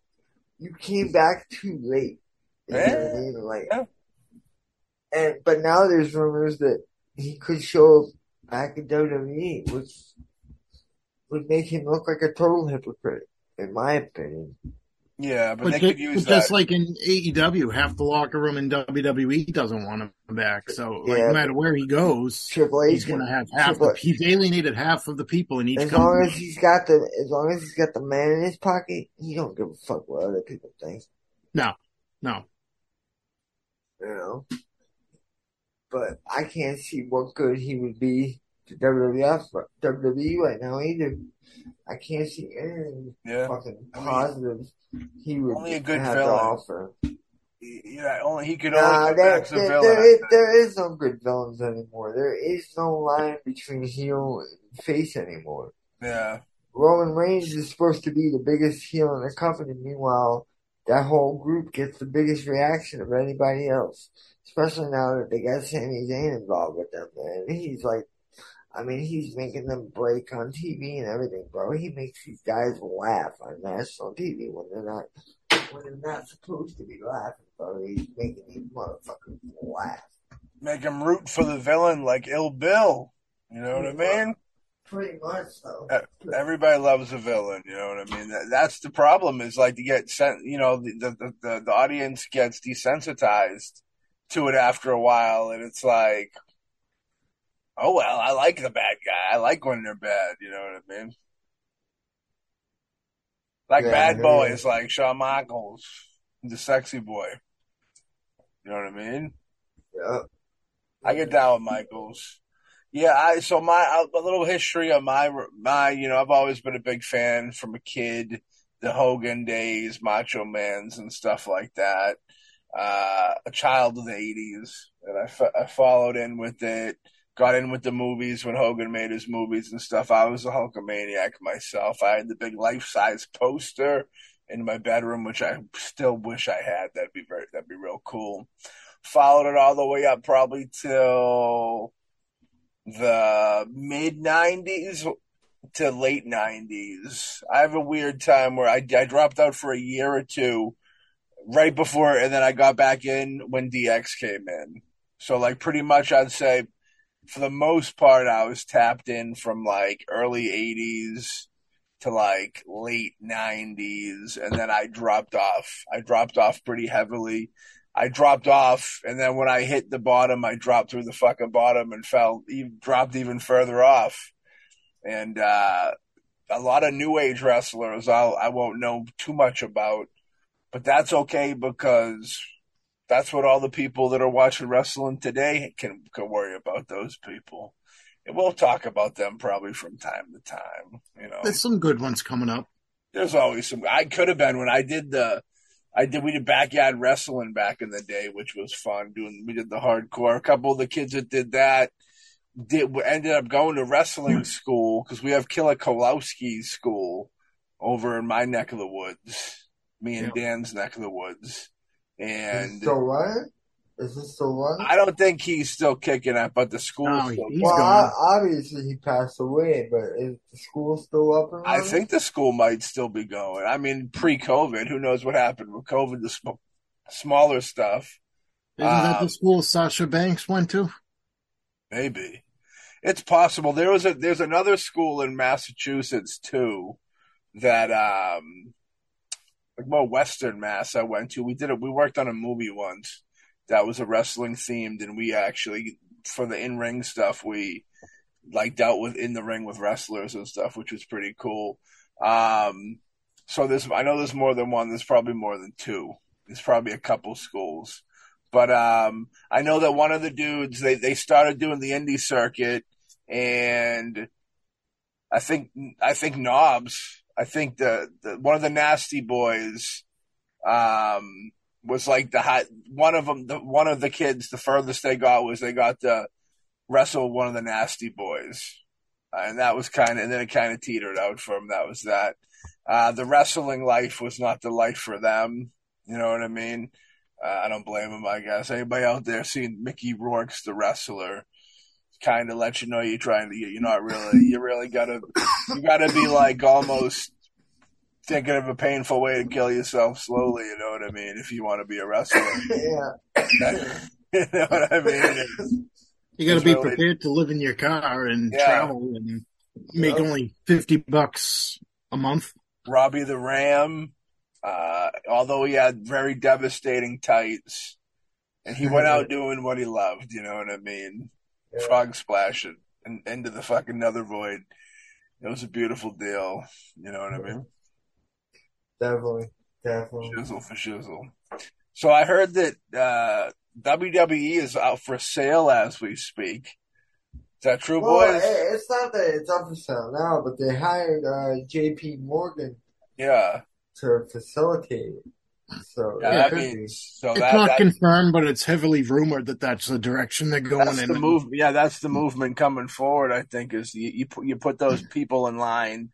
you came back too late. I Yeah. mean? Like, Yeah. and, but now there's rumors that he could show up back in WWE, which would make him look like a total hypocrite, in my opinion. Yeah, but, But, they ju- could use but just that. like in AEW, half the locker room in WWE doesn't want him back. So like, Yeah. no matter where he goes, Triple H he's going to have half. Triple- The, he's alienated half of the people in each as long as he's got the, as long as he's got the man in his pocket, he don't give a fuck what other people think. no, you know. But I can't see what good he would be to WWF, WWE right now either. I can't see anything Yeah, fucking positive he would only a good have villain. to offer. yeah. Only he could Nah, only go there, there, there, is, there is no good villains anymore. There is no line between heel and face anymore. Yeah, Roman Reigns is supposed to be the biggest heel in the company. Meanwhile, that whole group gets the biggest reaction of anybody else. Especially now that they got Sami Zayn involved with them, man. He's like, I mean, he's making them break on TV and everything, bro. He makes these guys laugh on national TV when they're not, when they're not supposed to be laughing, bro. He's making these motherfuckers laugh. make him root for the villain like Ill Bill. You know what I mean? Pretty much, though. Uh, Everybody loves a villain. You know what I mean? That, that's the problem. Is like to get sent. You know, the, the the the audience gets desensitized to it after a while, and it's like, oh well, I like the bad guy. I like when they're bad. You know what I mean? Like Yeah, bad boys, like Shawn Michaels, the sexy boy. You know what I mean? Yeah. I get down with Michaels. Yeah, I so my a little history of my my you know I've always been a big fan from a kid, the Hogan days, Macho Man's and stuff like that. Uh, a child of the '80s, and I, I followed in with it. Got in with the movies when Hogan made his movies and stuff. I was a Hulkamaniac myself. I had the big life size poster in my bedroom, which I still wish I had. That'd be very that'd be real cool followed it all the way up probably till the mid 90s to late 90s. I have a weird time where I, I dropped out for a year or two right before, and then I got back in when DX came in. So, like, pretty much I'd say for the most part, I was tapped in from like early 80s to like late nineties, and then I dropped off. I dropped off pretty heavily. I dropped off, and then when I hit the bottom, I dropped through the fucking bottom and fell, even, dropped even further off. And uh, a lot of new age wrestlers, I'll, I won't know too much about, but that's okay because that's what all the people that are watching wrestling today can can worry about. Those people, and we'll talk about them probably from time to time. You know, There's some good ones coming up. there's always some. I could have been when I did the, I did we did backyard wrestling back in the day, which was fun. Doing we did the hardcore. A couple of the kids that did that did ended up going to wrestling hmm. school because we have Killer Kowalski's school over in my neck of the woods, me and Dan's neck of the woods, Is it and still running? Is it still running? I don't think he's still kicking it, but the school. No, still he's well, gone. I, obviously he passed away, but is the school still up and I think the school might still be going. I mean, pre-COVID, who knows what happened with COVID? The sm- smaller stuff, Isn't that Um, the school Sasha Banks went to? maybe it's possible. There was a there's another school in Massachusetts too that um like more Western Mass I went to. We did it. We worked on a movie once that was a wrestling themed, and we actually for the in ring stuff we like dealt with in the ring with wrestlers and stuff, which was pretty cool. Um, so there's I know there's more than one. There's probably more than two. There's probably a couple schools, but um, I know that one of the dudes they they started doing the indie circuit, and I think I think Knobbs. I think the, the one of the nasty boys um, was like the hot one of them. The, one of the kids, the furthest they got was they got to wrestle one of the nasty boys, uh, and that was kind of. And then it kind of teetered out for him. That was that. Uh, the wrestling life was not the life for them. You know what I mean? Uh, I don't blame them. I guess anybody out there seeing Mickey Rourke's the wrestler kind of let you know you're trying to. You're not really. You really gotta. You gotta be like almost thinking of a painful way to kill yourself slowly. You know what I mean? If you want to be a wrestler, yeah. you know what I mean? It's- You got to It's be really- prepared to live in your car and Yeah. travel and make Yeah. only fifty bucks a month. Robbie the Ram, uh, although he had very devastating tights, and he went out doing what he loved. You know what I mean? Yeah. Frog splashing and into the fucking nether void. It was a beautiful deal. You know what I mean? Definitely. Definitely. Shizzle for shizzle. So I heard that uh, WWE is out for sale as we speak. Is that true, Well, boys? it's not that it's up for sale now, but they hired uh, J.P. Morgan Yeah. to facilitate it. So Yeah, that means so It's that, not that confirmed, but it's heavily rumored that that's the direction they're going that's in. the move. Yeah, that's the movement coming forward. I think is you you put, you put those people in line,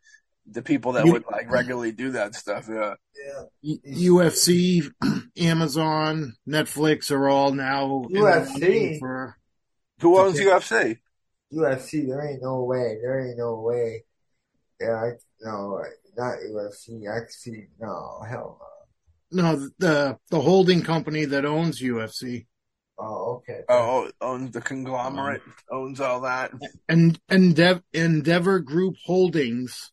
the people that You- would like regularly do that stuff. Yeah, Yeah. UFC, Amazon, Netflix are all now UFC. for. who owns Okay. UFC? UFC, there ain't no way. There ain't no way. Yeah, I, no, not UFC. Actually, no, hell No, the the holding company that owns UFC. Oh, okay. Oh, owns the conglomerate, um, owns all that. and Endev- Endeavor Group Holdings.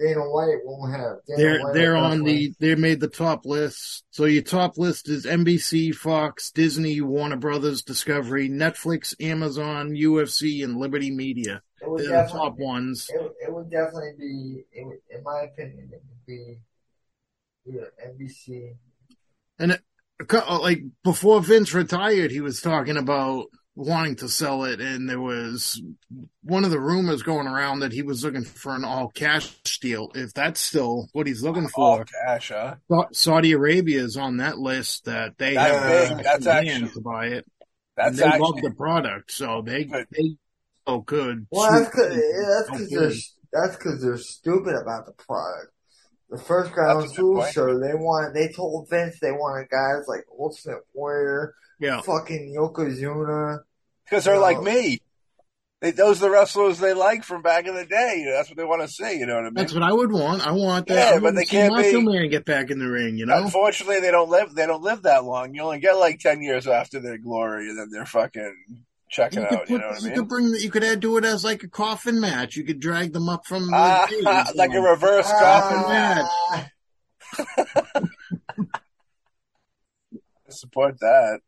Dana White won't have. Dana They're White they're on the they made the top list. So your top list is NBC, Fox, Disney, Warner Brothers, Discovery, Netflix, Amazon, UFC, and Liberty Media. It would They're the definitely. top ones. It, it would definitely be, it would, in my opinion, it would be yeah, NBC. And it, a cou- like before Vince retired, he was talking about wanting to sell it, and there was one of the rumors going around that he was looking for an all cash deal. If that's still what he's looking for, All for, cash, huh? Saudi Arabia is on that list that they That's have big. That's actually- to buy it. That's and they love the product, so they Good. they oh good. Well, that's cause, that's Oh, cause they're, that's cause they're stupid about the product. The first ground That's a good school they wanted, they told Vince they wanted guys like Ultimate Warrior, yeah. fucking Yokozuna. because they're like uh, me. They, those are the wrestlers they like from back in the day. That's what they want to see. You know what I mean? That's what I would want. I want that. Yeah, I but they can't Macho be- Man get back in the ring. You know, Unfortunately, they don't live. They don't live that long. You only get like ten years after their glory, and then they're fucking check it You out. put, you know what I you mean? could bring, you could add, do it as like a coffin match. You could drag them up from the days, like a reverse coffin. Ah, Support that.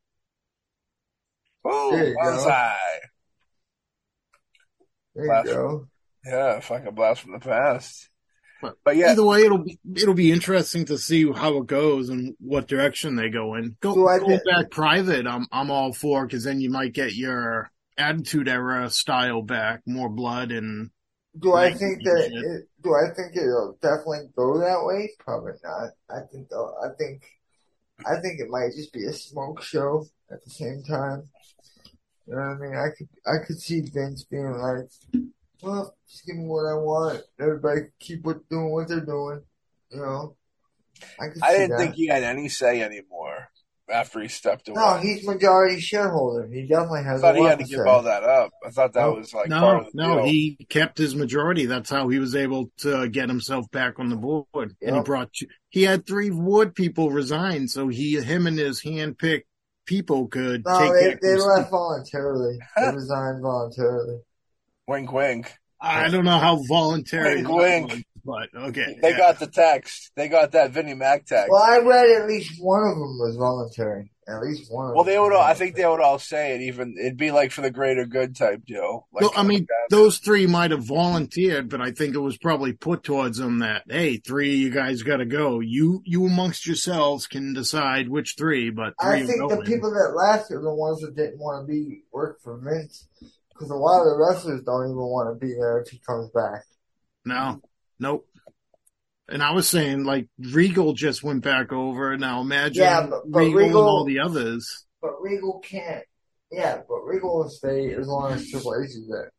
Ooh, go. bonsai. there Blast. you go. Yeah, fucking blast from the past. But yeah, Either way, it'll be it'll be interesting to see how it goes and what direction they go in. Go, So go back private. I'm I'm all for because then you might get your attitude era style back, more blood and Do I think that? It, do I think it'll definitely go that way? Probably not. I think. though- I think. I think it might just be a smoke show at the same time. You know what I mean? I could. I could see Vince being like, "Well, just give me what I want. Everybody keep what, doing what they're doing." You know. I I didn't that. think he had any say anymore after he stepped away. No, he's majority shareholder. He definitely I has. thought a he had to to give say. all that up. I thought that No, was like part no, of the no, deal. he kept his majority. That's how he was able to get himself back on the board. And he Yep. brought he had three wood people resign, so he him and his handpicked people could No, take they, they left voluntarily. They resigned voluntarily. Wink, wink. I don't know how voluntary, Wink, wink. was, but okay. They yeah. got the text. They got that Vinnie Mac text. Well, I read at least one of them was voluntary. At least one of Well, they would. All, I think they would all say it. Even it'd be like for the greater good type deal. Like Well, I mean, like those three might have volunteered, but I think it was probably put towards them that, hey, three of you guys got to go. You, you amongst yourselves can decide which three, but three I think the people that left are the ones that didn't want to be work for Vince. Because a lot of the wrestlers don't even want to be there if he comes back. No, nope. And I was saying, like, Regal just went back over. Now imagine Yeah, but- but Regal, and all the others. But Regal can't. Yeah, but Regal will stay as long as Triple H is there.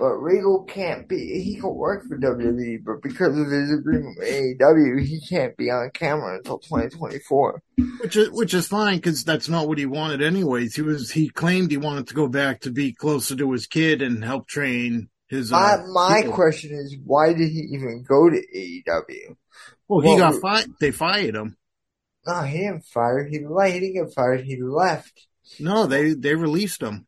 But Regal can't be. He can work for WWE, but because of his agreement with AEW, he can't be on camera until 2024. Which is which is fine because that's not what he wanted anyways. He was he claimed he wanted to go back to be closer to his kid and help train his. My Uh, my people. question is, why did he even go to AEW? Well, he well, got fired. They fired him. No, he didn't fire. He. He didn't get fired. He left. No, they they released him.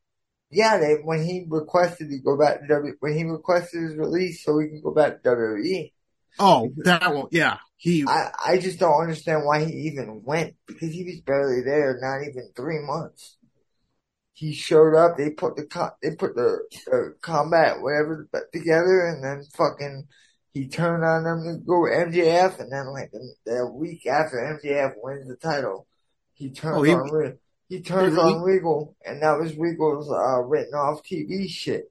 Yeah, they when he requested to go back to W when he requested his release so he can go back to WWE. Oh, that one. Yeah, he. I I just don't understand why he even went because he was barely there, not even three months. He showed up. They put the they put the, the combat whatever together, and then fucking he turned on them to go MJF, and then like the, the week after MJF wins the title, he turned Oh, he- on Re- he turns they on rele- Regal, and that was Regal's uh, written off TV shit.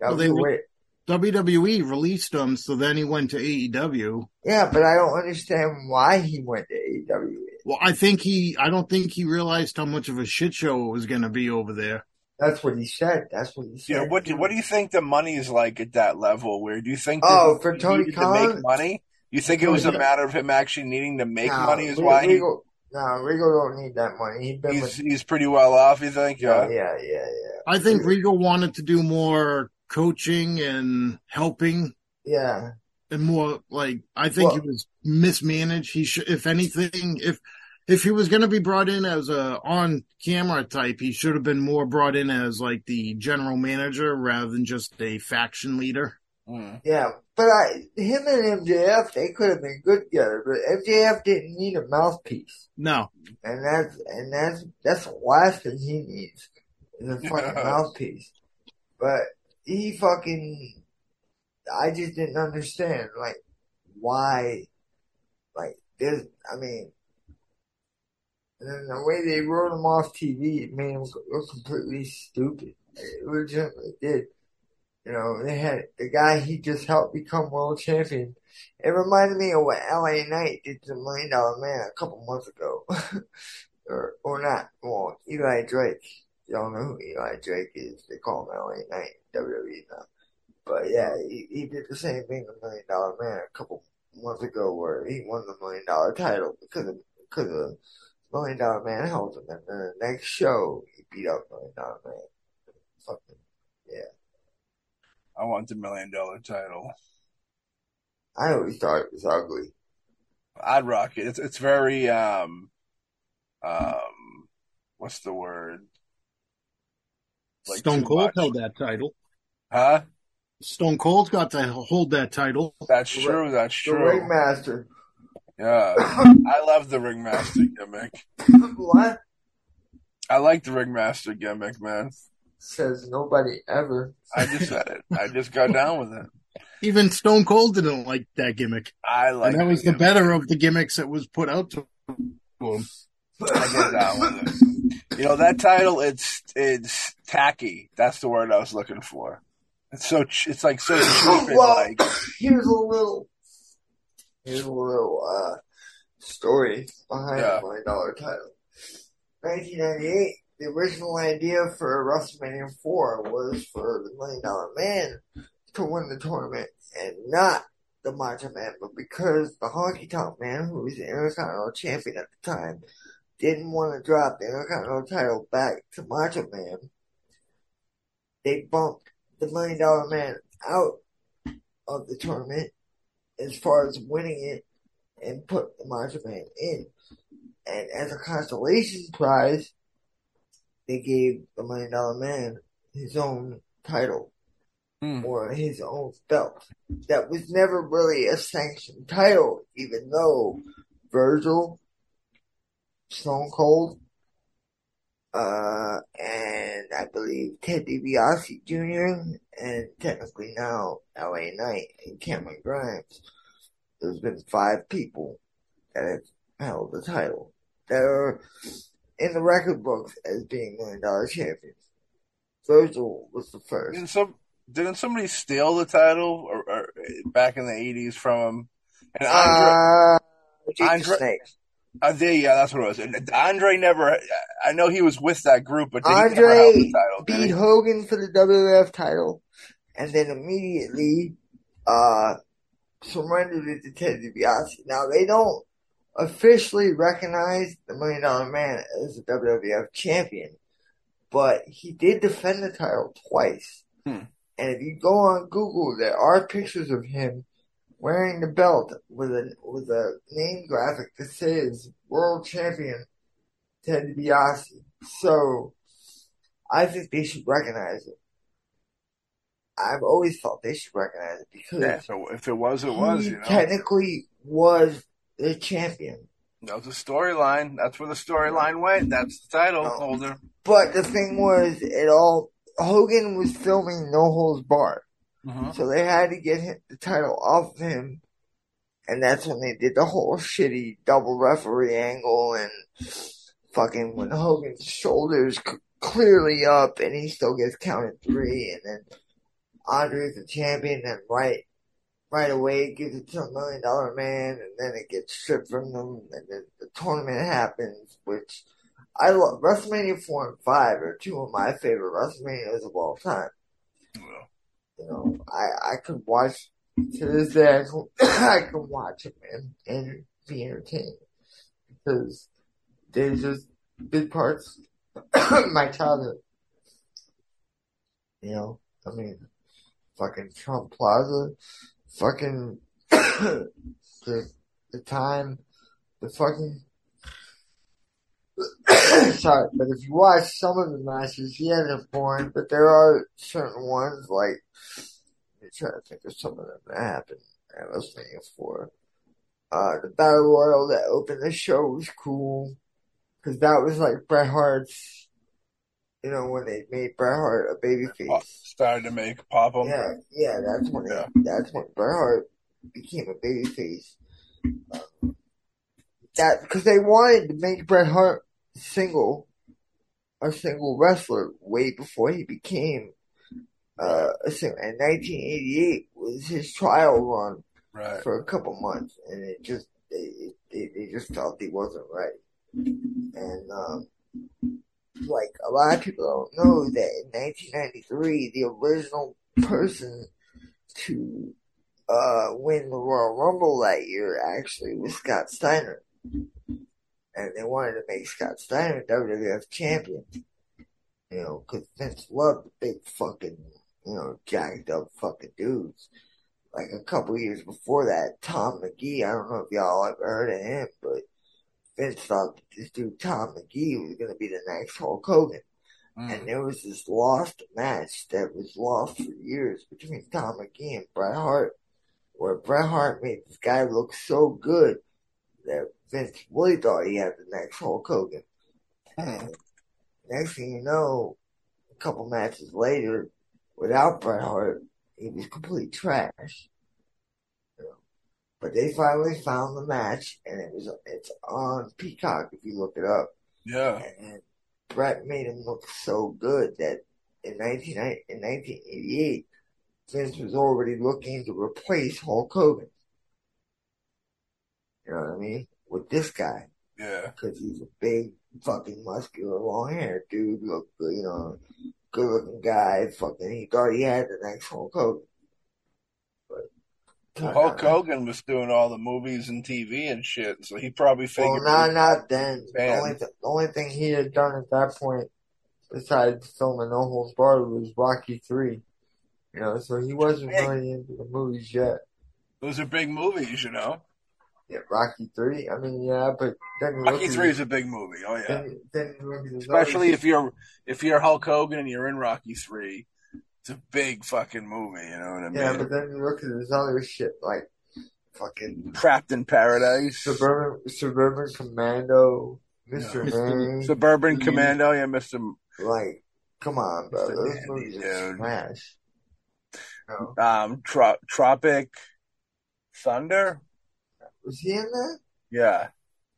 That Well, was they re- WWE released him, so then he went to AEW. Yeah, but I don't understand why he went to AEW. Well, I think he. I don't think he realized how much of a shit show it was going to be over there. That's what he said. That's what he said. Yeah, what do, what do you think the money is like at that level? Where do you think Oh, for he Tony needed to make money? You think it was a matter of him actually needing to make Nah, money? Is Re- why he, Regal, nah, Regal don't need that money. He's been he's with, he's pretty well off. You think? yeah, Yeah. yeah, yeah, yeah. I think Regal wanted to do more coaching and helping Yeah, and more like I think Well- he was mismanaged. He should, if anything, if if he was going to be brought in as a on camera type, he should have been more brought in as like the general manager rather than just a faction leader. Mm. yeah. But I, him and MJF, they could have been good together. But MJF didn't need a mouthpiece, No, and that's and that's that's the last thing he needs is a fucking mouthpiece. But he fucking, I just didn't understand like why, like this. I mean. And then the way they wrote him off TV, it made him look completely stupid. It legitimately did. You know, they had the guy he just helped become world champion. It reminded me of what LA Knight did to Million Dollar Man a couple months ago. or, or not. Well, Eli Drake. Y'all know who Eli Drake is. They call him LA Knight, WWE now. But yeah, he, he did the same thing to Million Dollar Man a couple months ago where he won the Million Dollar title because of, because of Million Dollar Man held him. And then the next show, he beat up Million Dollar Man. Fucking, I want the million dollar title. I always thought it was ugly. I'd rock it. It's it's very um um what's the word? like Stone Cold much. held that title. Huh? Stone Cold's got to hold that title. That's The true. That's The true. ringmaster. Yeah, I love the ringmaster gimmick. what? I like the ringmaster gimmick, man. Says nobody ever. I just said it. I just got down with it. Even Stone Cold didn't like that gimmick. I like. and that was the better of the gimmicks that was put out to him. I get down with it. You know that title. It's it's tacky. That's the word I was looking for. It's so it's like so cheap. Well- like Here's a little. Here's a little uh, story behind Yeah. the million dollar title. 1998, the original idea for WrestleMania 4 was for the Million Dollar Man to win the tournament and not the Macho Man, but because the Honky Tonk Man, who was the Intercontinental Champion at the time, didn't want to drop the Intercontinental title back to Macho Man, they bumped the Million Dollar Man out of the tournament as far as winning it and put the Macho Man in. And as a consolation prize, they gave the Million Dollar Man his own title Hmm. or his own belt. That was never really a sanctioned title, even though Virgil, Stone Cold, uh, and I believe Ted DiBiase Jr. and technically now LA Knight and Cameron Grimes. There's been five people that have held the title that are in the record books as being million dollar champions. Virgil was the first. didn't some didn't somebody steal the title or, or back in the eighties from him? And Andre, Uh, Andre- Snake. uh, there, yeah, that's what it was. And Andre never. I know he was with that group, but did he never Andre the title? Beat? Hogan for the WWF title, and then immediately uh, surrendered it to Ted DiBiase. Now they don't officially recognize the Million Dollar Man as the WWF champion, but he did defend the title twice. Hmm. And if you go on Google, there are pictures of him wearing the belt with a with a name graphic that says World Champion Ted DiBiase. So I think they should recognize it. I've always felt they should recognize it because Yeah, so if it was, it was. You know, technically was the champion. that was the storyline. That's where the storyline went. That's the title Oh. holder. But the thing was, it all Hogan was filming No Holds Barred, Mhm. so they had to get him, the title off of him, and that's when they did the whole shitty double referee angle and fucking when Hogan's shoulders c- clearly up and he still gets counted three, and then Andre's the champion, and right right away gives it to a million dollar man, and then it gets stripped from them, and then the tournament happens, which I love. WrestleMania four and five are two of my favorite WrestleManias of all time. Well, You know, I I could watch to this day. I can, I can watch them and and be entertained because they're just big parts of my childhood. You know, I mean, fucking Trump Plaza, fucking the the time, the fucking. Sorry, but if you watch some of the matches, yeah, they're boring, but there are certain ones like. I'm trying to think of some of them that happened at WrestleMania 4. Uh, the Battle Royal that opened the show was cool. Cause that was like Bret Hart's, you know, when they made Bret Hart a babyface. started to make pop 'em. Yeah, yeah, that's when Yeah. that's when Bret Hart became a babyface. Um, that because they wanted to make Bret Hart single, a single wrestler way before he became uh, a single. And 1988 was his trial run Right. for a couple months, and it just they they, they just felt he wasn't right. And um, like a lot of people don't know that in 1993, the original person to uh, win the Royal Rumble that year actually was Scott Steiner, and they wanted to make Scott Steiner WWF champion. You know, because Vince loved the big fucking, you know, jacked up fucking dudes like a couple years before that, Tom Magee. I don't know if y'all ever heard of him, but Vince thought that this dude Tom Magee was gonna be the next Hulk Hogan. Mm. And there was this lost match that was lost for years between Tom Magee and Bret Hart, where Bret Hart made this guy look so good that Vince really thought he had the next Hulk Hogan. And next thing you know, a couple matches later, without Bret Hart, he was complete trash. But they finally found the match, and it was it's on Peacock if you look it up. Yeah. And Bret made him look so good that in 19, in 1988, Vince was already looking to replace Hulk Hogan. You know what I mean? With this guy. Yeah. Because he's a big, fucking muscular, long haired dude, look, you know, good looking guy. Fucking, he thought he had the next Hulk Hogan. Well, Hulk Hogan was doing all the movies and TV and shit, so he probably Well, figured. not not then. The only, th- the only thing he had done at that point, besides filming No Holds Barred, was Rocky Three. You know, so he wasn't Hey. really into the movies yet. Those are big movies, you know. Yeah, Rocky Three. I mean, yeah, but then Rocky Three is a big movie. Oh yeah. Then, then you look at his Especially if you're if you're Hulk Hogan and you're in Rocky Three, it's a big fucking movie. You know what I mean? yeah, but then you look at his other shit like fucking Trapped in Paradise, Suburban Suburban Commando, Mister. Nanny. Suburban. Commando. Yeah, Mister. Like, come on, bro. Those Nanny, movies dude. are smash. Know? Um, Tro- Tropic Thunder. Was he in that? Yeah,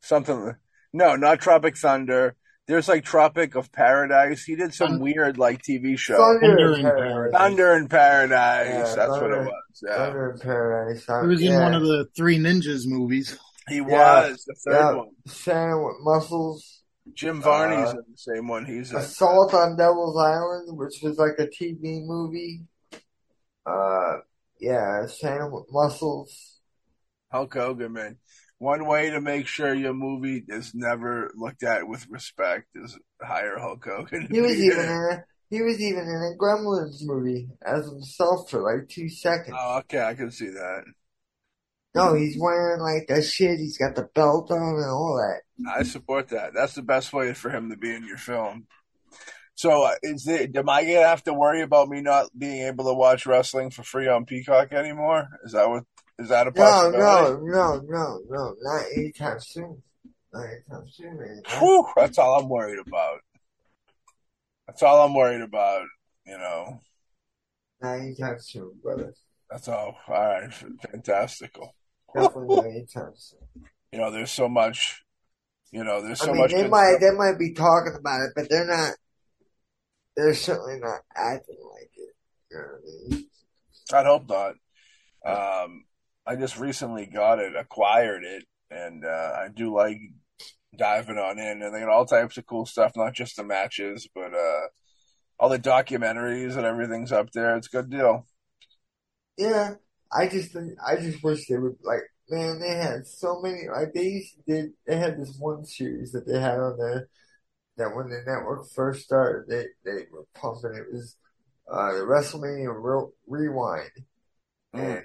something. No, not Tropic Thunder. There's like Tropic of Paradise. He did some Thun- weird like TV show. Thunder, Thunder in in Paradise. Paradise. Thunder in Paradise. Yeah, That's what it was. Yeah, Thunder in Paradise. I- He was in yeah. one of the Three Ninjas movies. he Yeah. was the third Yeah. one. Santa with Muscles. Jim Varney's Uh, in the same one. He's in. Assault on Devil's Island, which was like a TV movie. Uh, yeah, Santa with Muscles. Hulk Hogan, man. One way to make sure your movie is never looked at with respect is hire Hulk Hogan. He was even in a, he was even in a Gremlins movie as himself for like two seconds. Oh, okay, I can see that. No, he's wearing like that shit. He's got the belt on and all that. I support that. That's the best way for him to be in your film. So, uh, is it? Am I gonna have to worry about me not being able to watch wrestling for free on Peacock anymore? Is that what? Is that a No, possibility? no, no, no, no, not anytime soon. Not anytime soon, man. Whew, that's all I'm worried about. That's all I'm worried about. You know, Not anytime soon, brother. that's all. All right, fantastical. Definitely not anytime soon. You know, there's so much. You know, there's so I mean, much. they might stuff. they might be talking about it, but they're not. They're certainly not acting like it. You know what I mean? I'd hope not. Um, I just recently got it, acquired it, and uh, I do like diving on in, and they got all types of cool stuff, not just the matches, but uh, all the documentaries and everything's up there. It's a good deal. Yeah, I just I just wish they would like. Man, they had so many. Like they used to did. They had this one series that they had on there that when the network first started, they they were pumping. It was uh, the WrestleMania Re- Rewind, and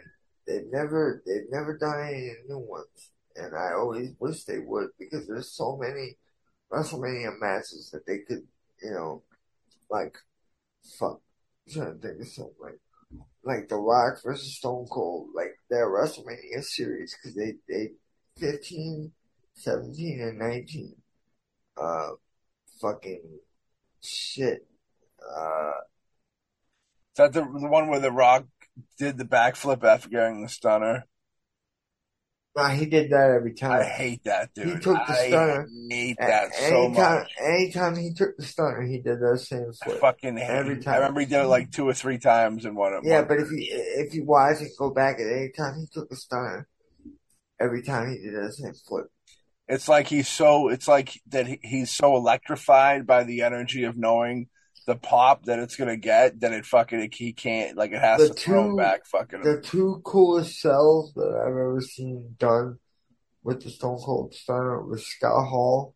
they've never they've never done any new ones. And I always wish they would because there's so many WrestleMania matches that they could, you know, like fuck. I'm trying to think of something like like The Rock versus Stone Cold, like their WrestleMania series, because they, they 15, 17, and 19, uh, fucking shit. Uh, Is that the, the one where The Rock did the backflip after getting the stunner? nah, he did that every time. I hate that, dude. He took the I stunner. hate that so anytime, much. anytime he took the stunner, he did those same I fucking hate Every time. I remember he did it like two or three times in one of them. Yeah, one- but if you if you watch and go back at any time he took a stunner, every time he did that same flip. it's like he's so it's like that he, he's so electrified by the energy of knowing the pop that it's gonna get that it fucking he can't like it has The to throw back fucking The two coolest sells that I've ever seen done with the Stone Cold Stunner was Scott Hall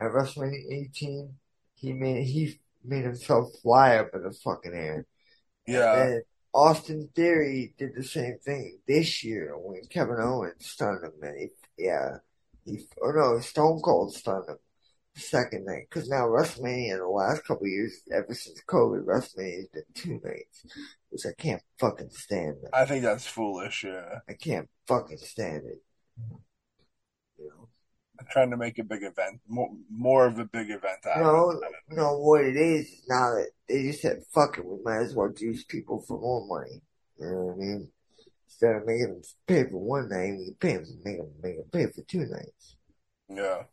at WrestleMania 18. He made he made himself fly up in the fucking air. yeah And Austin Theory did the same thing this year when Kevin Owens stunned him. And he, yeah, he oh no, Stone Cold stunned him. Second night because now WrestleMania in the last couple of years, ever since COVID, WrestleMania has been two nights, which I can't fucking stand. That. I think that's foolish. Yeah, I can't fucking stand it. You know, I'm trying to make a big event, more, more of a big event. out of no, no. What it is is now that they just said, "Fuck it," we might as well juice people for more money. You know what I mean? Instead of making them pay for one night, we pay them make them make them pay for two nights. Yeah.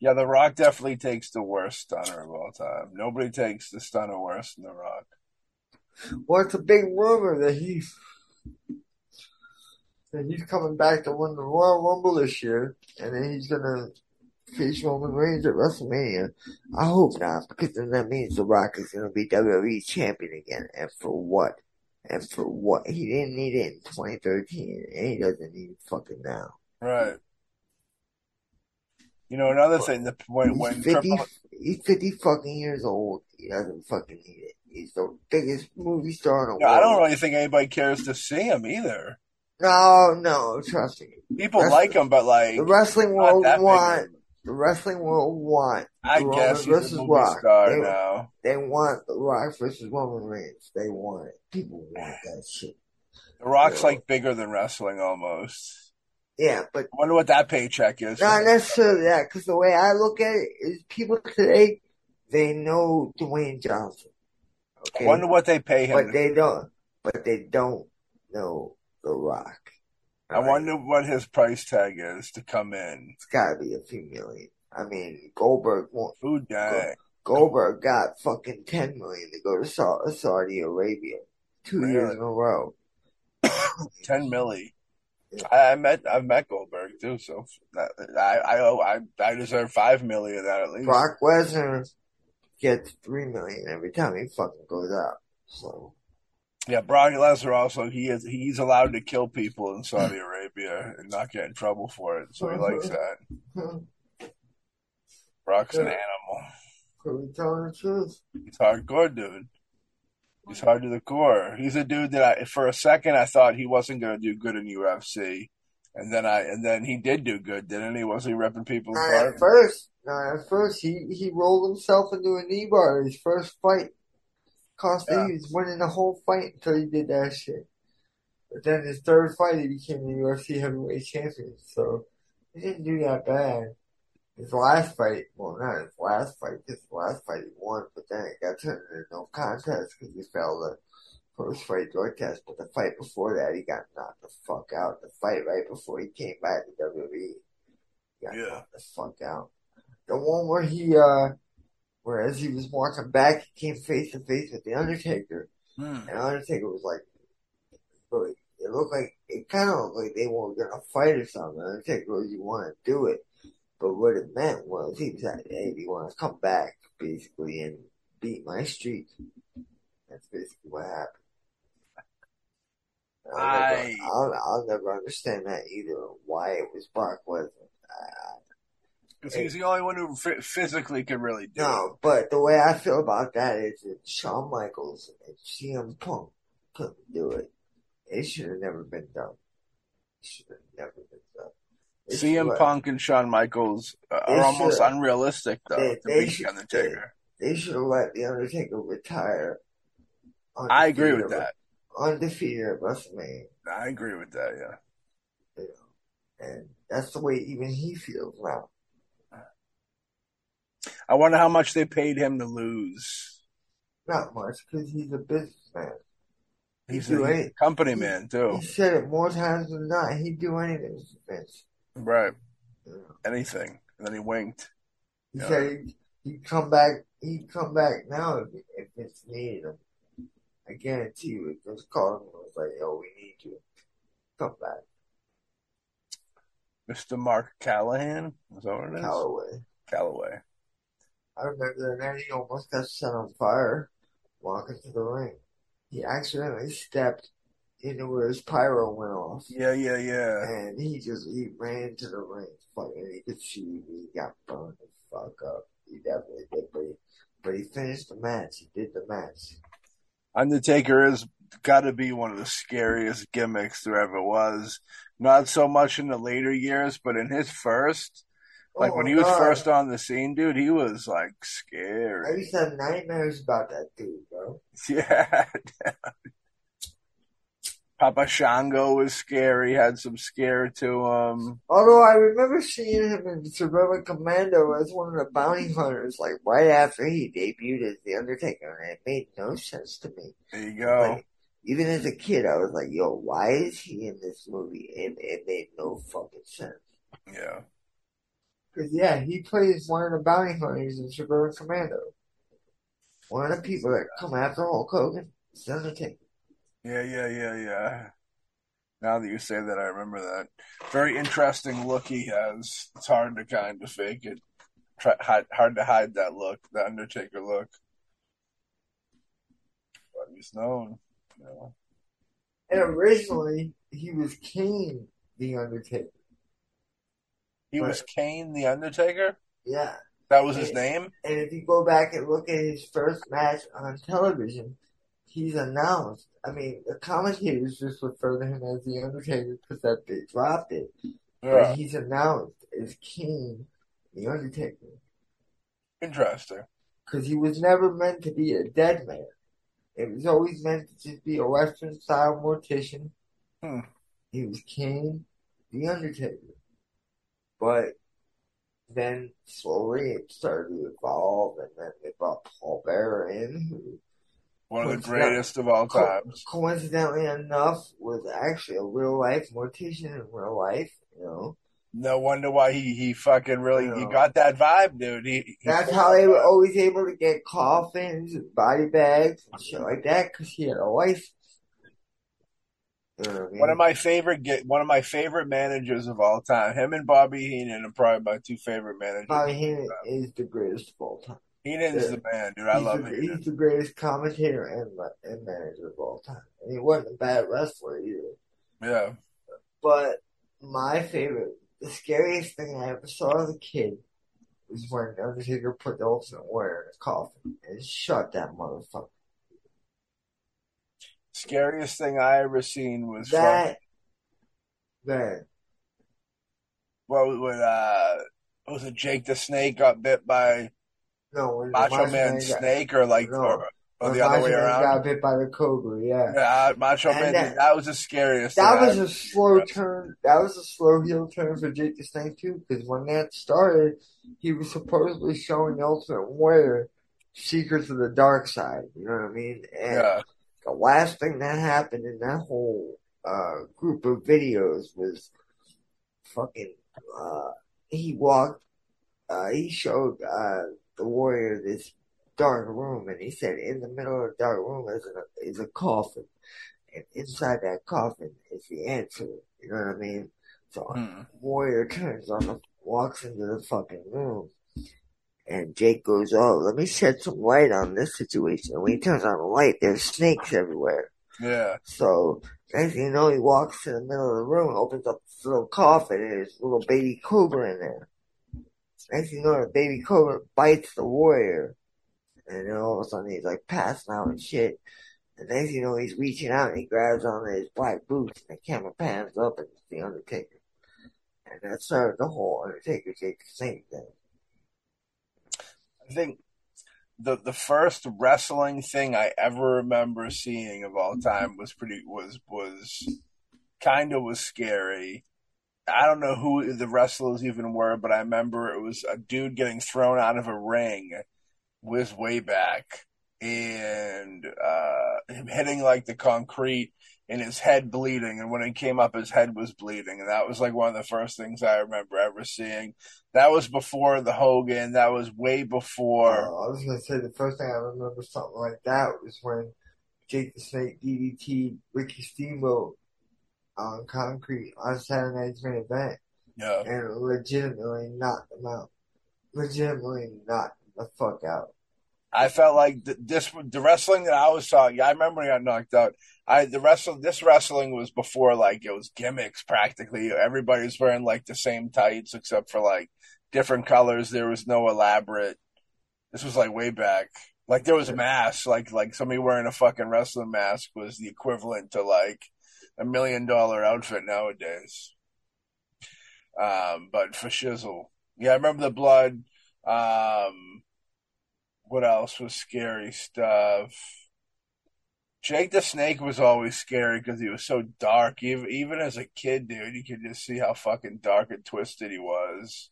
Yeah, The Rock definitely takes the worst stunner of all time. Nobody takes the stunner worse than The Rock. Well, it's a big rumor that he's that he's coming back to win the Royal Rumble this year, and then he's gonna face Roman Reigns at WrestleMania. I hope not, because then that means The Rock is gonna be WWE champion again, and for what? And for what? He didn't need it in 2013, and he doesn't need it fucking now. Right. You know, another thing, the when, He's when 50, Triple, he's 50 fucking years old. He doesn't fucking need it. He's the biggest movie star in the Yeah, I don't really think anybody cares to see him either. No, no, trust me. People Wrestling- like him, but like, The wrestling world want the wrestling world want I Roman guess he's a versus movie Rock. star They- now. they want the Rock versus Roman Reigns. They want it. People want that shit. The Rock's Yeah. like bigger than wrestling almost. Yeah, but I wonder what that paycheck is. not necessarily that. Because the way I look at it is, people today they know Dwayne Johnson. I wonder what they pay him. but they don't. But they don't know the Rock. I wonder what his price tag is to come in. It's got to be a few million. I mean, Goldberg won't. Food dang. Goldberg got fucking ten million to go to Saudi Arabia two Really? years in a row. Ten milli. I, I met I've met Goldberg too, so that, I I owe I I deserve five million of that at least. Brock Lesnar gets three million every time he fucking goes out. So Yeah, Brock Lesnar also he is he's allowed to kill people in Saudi Arabia and not get in trouble for it, so he uh-huh. likes that. Brock's an animal. Are we telling the truth? He's hardcore, dude. He's hard to the core. He's a dude that I, for a second, I thought he wasn't going to do good in UFC, and then I, and then he did do good, didn't he? Wasn't he ripping people Not apart? at first. Not at first. He he rolled himself into a knee bar his first fight. Costa Yeah. he was winning the whole fight until he did that shit. But then his third fight he became the UFC heavyweight champion. So he didn't do that bad. His last fight, well not his last fight, his last fight he won, but then it got turned into no contest because he failed the first fight drug test. But the fight before that he got knocked the fuck out. The fight right before he came back to WWE. He got Yeah. knocked the fuck out. The one where he, uh, where as he was walking back, he came face to face with The Undertaker. Hmm. And Undertaker was like, really, it looked like, it kind of looked like they weren't going to fight or something. Undertaker was, you want to do it. But what it meant was, he was like, hey, do you want to come back, basically, and beat my streak? That's basically what happened. I'll, I- never, I'll, I'll never understand that either, why it was Brock. I, Because he's the only one who f- physically could really do it. No, but the way I feel about that is that Shawn Michaels and CM Punk couldn't do it. It should have never been done. It should have never been done. They CM Punk and Shawn Michaels uh, They are almost should- unrealistic, though, they- to they should- The Undertaker. They should have let The Undertaker retire. I agree with that. Undefeated at WrestleMania. I agree with that, yeah. And that's the way even he feels now. I wonder how much they paid him to lose. Not much, because he's a businessman. He's a, any- company man, too. He said it more times than not. He'd do anything for Vince. Right. Know. Anything. And then he winked. He Yeah. said he'd, he'd come back. He'd come back now if, if it's needed him. I guarantee you, if Vince called him and was like, "Yo, we need you," come back, Mr. Mark Callahan? Is that what it is? Calaway. Calaway. I remember the night he almost got set on fire walking to the ring. He accidentally stepped into where his pyro went off, Yeah, yeah, yeah. and he just he ran to the ring. Fucking, he could see he got burned the fuck up. He definitely did, but he, but he finished the match. He did the match. Undertaker has got to be one of the scariest gimmicks there ever was. Not so much in the later years, but in his first, Like Oh when he was God. first on the scene, dude, he was like scared. I used to have nightmares about that dude, bro. Yeah. Papa Shango was scary, had some scare to him. Although I remember seeing him in Suburban Commando as one of the bounty hunters, like right after he debuted as The Undertaker, and it made no sense to me. There you go. Like, even as a kid, I was like, yo, why is he in this movie? It, it made no fucking sense. Yeah. Because, yeah, he plays one of the bounty hunters in Suburban Commando. One of the people that come after Hulk Hogan is The Undertaker. Yeah, yeah, yeah, yeah. Now that you say that, I remember that. Very interesting look he has. It's hard to kind of fake it. Try, hard, hard to hide that look, the Undertaker look. But he's known. You know. And originally, he was Kane, The Undertaker. He was Kane the Undertaker? Yeah. That was his name? And if you go back and look at his first match on television, he's announced. I mean, the commentators just refer to him as the Undertaker because that they dropped it. Yeah. But he's announced as King, the Undertaker, Interesting. because he was never meant to be a dead man. It was always meant to just be a Western style mortician. Hmm. He was King, the Undertaker. But then slowly it started to evolve, and then they brought Paul Bearer in, who One of the greatest of all Co- times. coincidentally enough, was actually a real life mortician in real life. You know, No wonder why he, he fucking really he got that vibe, dude. He, he that's how they were always able to get coffins and body bags and shit like that because he had a life. You know what I mean? One of my favorite get one of my favorite managers of all time. Him and Bobby Heenan are probably my two favorite managers. Bobby Heenan is the greatest of all time. Heenan's Yeah. the man, dude. I he's love the, Heenan. He's the greatest commentator and and manager of all time. And he wasn't a bad wrestler either. Yeah. But my favorite, the scariest thing I ever saw as a kid was when Undertaker put the Ultimate Warrior in his coffin and shut that motherfucker. Scariest thing I ever seen was from, That, man, what when uh was it Jake the Snake got bit by no, Macho Man got, Snake or like No. or, or the other Macho way Man around? got bit by the Cobra, yeah. Yeah, Macho And Man. that- that was the scariest. That was a slow bro. turn. That was a slow heel turn for Jake the Snake too, because when that started, he was supposedly showing the Ultimate Warrior secrets of the dark side. You know what I mean? And Yeah. the last thing that happened in that whole uh, group of videos was fucking. Uh, he walked. Uh, he showed uh, the warrior this dark room, and he said, "In the middle of the dark room is a is a coffin, and inside that coffin is the answer." You know what I mean? So Hmm. warrior turns on the walks into the fucking room. And Jake goes, Oh, let me shed some light on this situation. And when he turns on the light, there's snakes everywhere. Yeah. So, next thing you know, he walks to the middle of the room, opens up this little coffin, and there's a little baby cobra in there. Next thing you know, the baby cobra bites the warrior. And then all of a sudden he's like passing out and shit. And next you know, he's reaching out and he grabs on his black boots and the camera pans up and it's the Undertaker. And that started the whole Undertaker Jake the Snake thing. I think the the first wrestling thing I ever remember seeing of all time was pretty was was kind of was scary. I don't know who the wrestlers even were, but I remember it was a dude getting thrown out of a ring was way back and uh him hitting like the concrete and his head bleeding and when it came up his head was bleeding and that was like one of the first things I remember ever seeing. That was before the Hogan, that was way before Uh, I was gonna say the first thing I remember something like that was when Jake the Snake DDT Ricky Steamboat on concrete on Saturday's main event yeah. and legitimately knocked them out. Legitimately knocked the fuck out. I felt like th- this the wrestling that I was saw. Yeah, I remember he got knocked out. I the wrestle this wrestling was before like it was gimmicks practically. Everybody was wearing like the same tights except for like different colors. There was no elaborate. This was like way back. Like there was masks. Like like somebody wearing a fucking wrestling mask was the equivalent to like a million dollar outfit nowadays. Um, but for shizzle, Yeah, I remember the blood. Um, what else was scary stuff? Jake the Snake was always scary because he was so dark. Even even as a kid, dude, you could just see how fucking dark and twisted he was.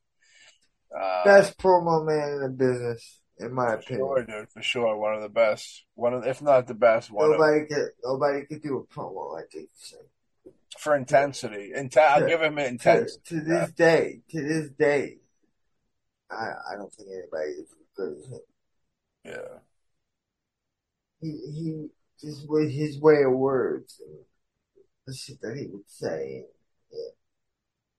Uh, Best promo man in the business, in my for opinion. sure, dude, for sure, one of the best. One of, if not the best, one of, Nobody could nobody could do a promo like Jake Snake. for intensity. Inte- I'll give him To, intensity. to this day, to this day, I I don't think anybody is as good as him. Yeah. He he just with his way of words and the shit that he would say. Yeah.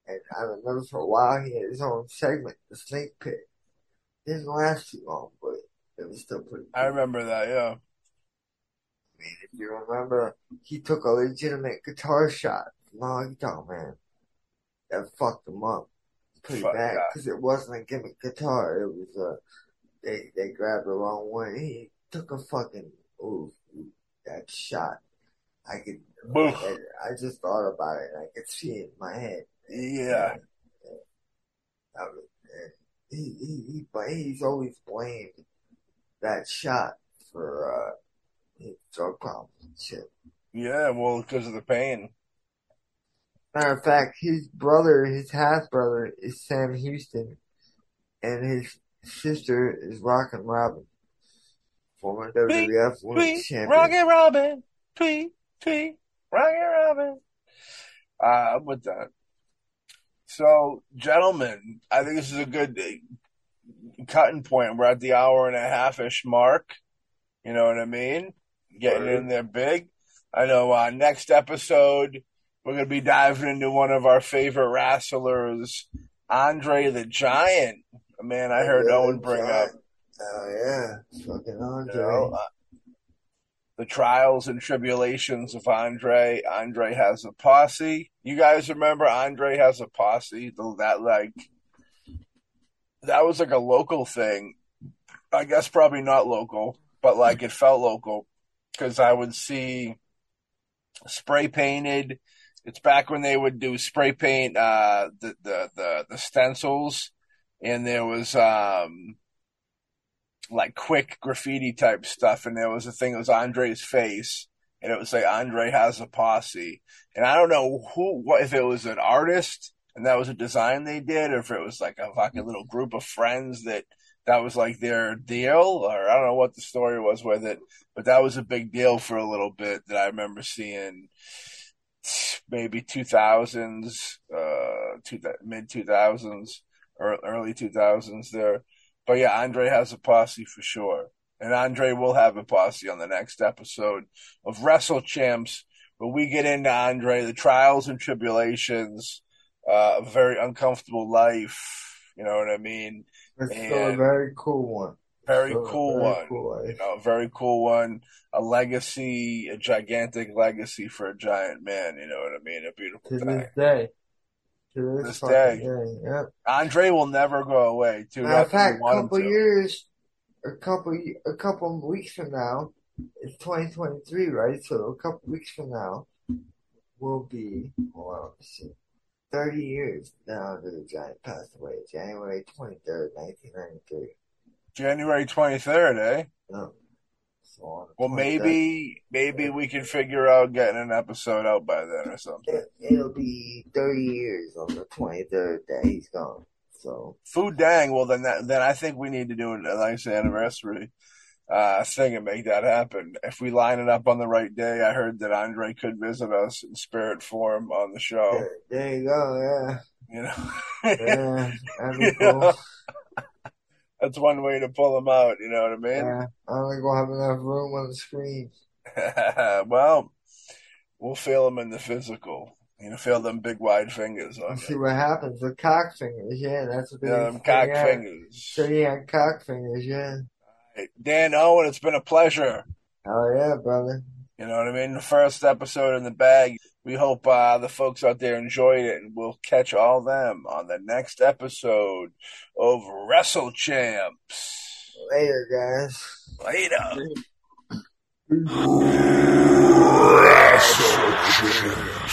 And I remember for a while he had his own segment, the Snake Pit. Didn't last too long, but it was still pretty. I remember that, yeah. I mean, if you remember, he took a legitimate guitar shot from the Honky Tonk Man. That fucked him up pretty Fuck bad because it wasn't a gimmick guitar. It was a they they grabbed the wrong one. He took a fucking ooh that shot. I could. Boof. I, I just thought about it and I could see it in my head. Yeah. That was- he, he, he, he's always blamed that shot for uh, his drug problems and shit. Yeah, well, because of the pain. Matter of fact, his brother, his half brother, is Sam Houston, and his sister is Rockin' Robin, former WWF Women's Champion. Rocket Robin. Tweet, tweet, Rocket Robin. Uh, I'm with that. So, gentlemen, I think this is a good uh, cutting point. We're at the hour and a half ish mark. You know what I mean? Getting in there big. I know, uh, next episode, we're going to be diving into one of our favorite wrestlers, Andre the Giant. A man I heard Owen bring up. Oh yeah, fucking Andre. You know, uh, the trials and tribulations of Andre. Andre has a posse. You guys remember Andre has a posse? That like that was like a local thing. I guess probably not local, but like it felt local because I would see spray painted. It's back when they would do spray paint uh, the, the the the stencils, and there was um like quick graffiti type stuff, and there was a thing. It was Andre's face, and it was like Andre has a posse, and I don't know who, what if it was an artist and that was a design they did, or if it was like a fucking little group of friends that that was like their deal, or I don't know what the story was with it, but that was a big deal for a little bit that I remember seeing. Maybe two thousands, uh, two mid two thousands or early two thousands there. But yeah, Andre has a posse for sure. And Andre will have a posse on the next episode of Wrestle Champs, where we get into Andre, the trials and tribulations, uh, a very uncomfortable life. You know what I mean? It's still a very cool one. Very cool very one. Cool You know, a very cool one. A legacy, a gigantic legacy for a giant man. You know what I mean? A beautiful To thing. this day. To this, This day. day. Yep. Andre will never go away. Too. Matter of fact, a couple years, a couple, a couple weeks from now, it's 2023, right? So a couple weeks from now will be, hold on, let's see, 30 years now that the giant passed away, January 23rd, 1993. January twenty third, eh? No. The Well, 23rd, maybe maybe we can figure out getting an episode out by then or something. it, it'll be 30 years on the 23rd that he's gone. So, Food dang. Well, then that, then I think we need to do a nice anniversary uh, thing and make that happen. If we line it up on the right day, I heard that Andre could visit us in spirit form on the show. there, there you go, You know, yeah. Yeah, that'd be You cool. That's one way to pull them out. You know what I mean? Yeah, I don't think we'll have enough room on the screen. well, we'll feel them in the physical. You know, feel them big wide fingers on see what happens. The cock fingers, yeah, that's what they Yeah, them cock yeah. fingers. So had cock fingers, yeah. Dan Owen, it's been a pleasure. Oh yeah, brother. You know what I mean? The first episode in the bag. We hope uh, the folks out there enjoyed it, and we'll catch all them on the next episode of Wrestle Champs. Later, guys. Later. Wrestle Champ.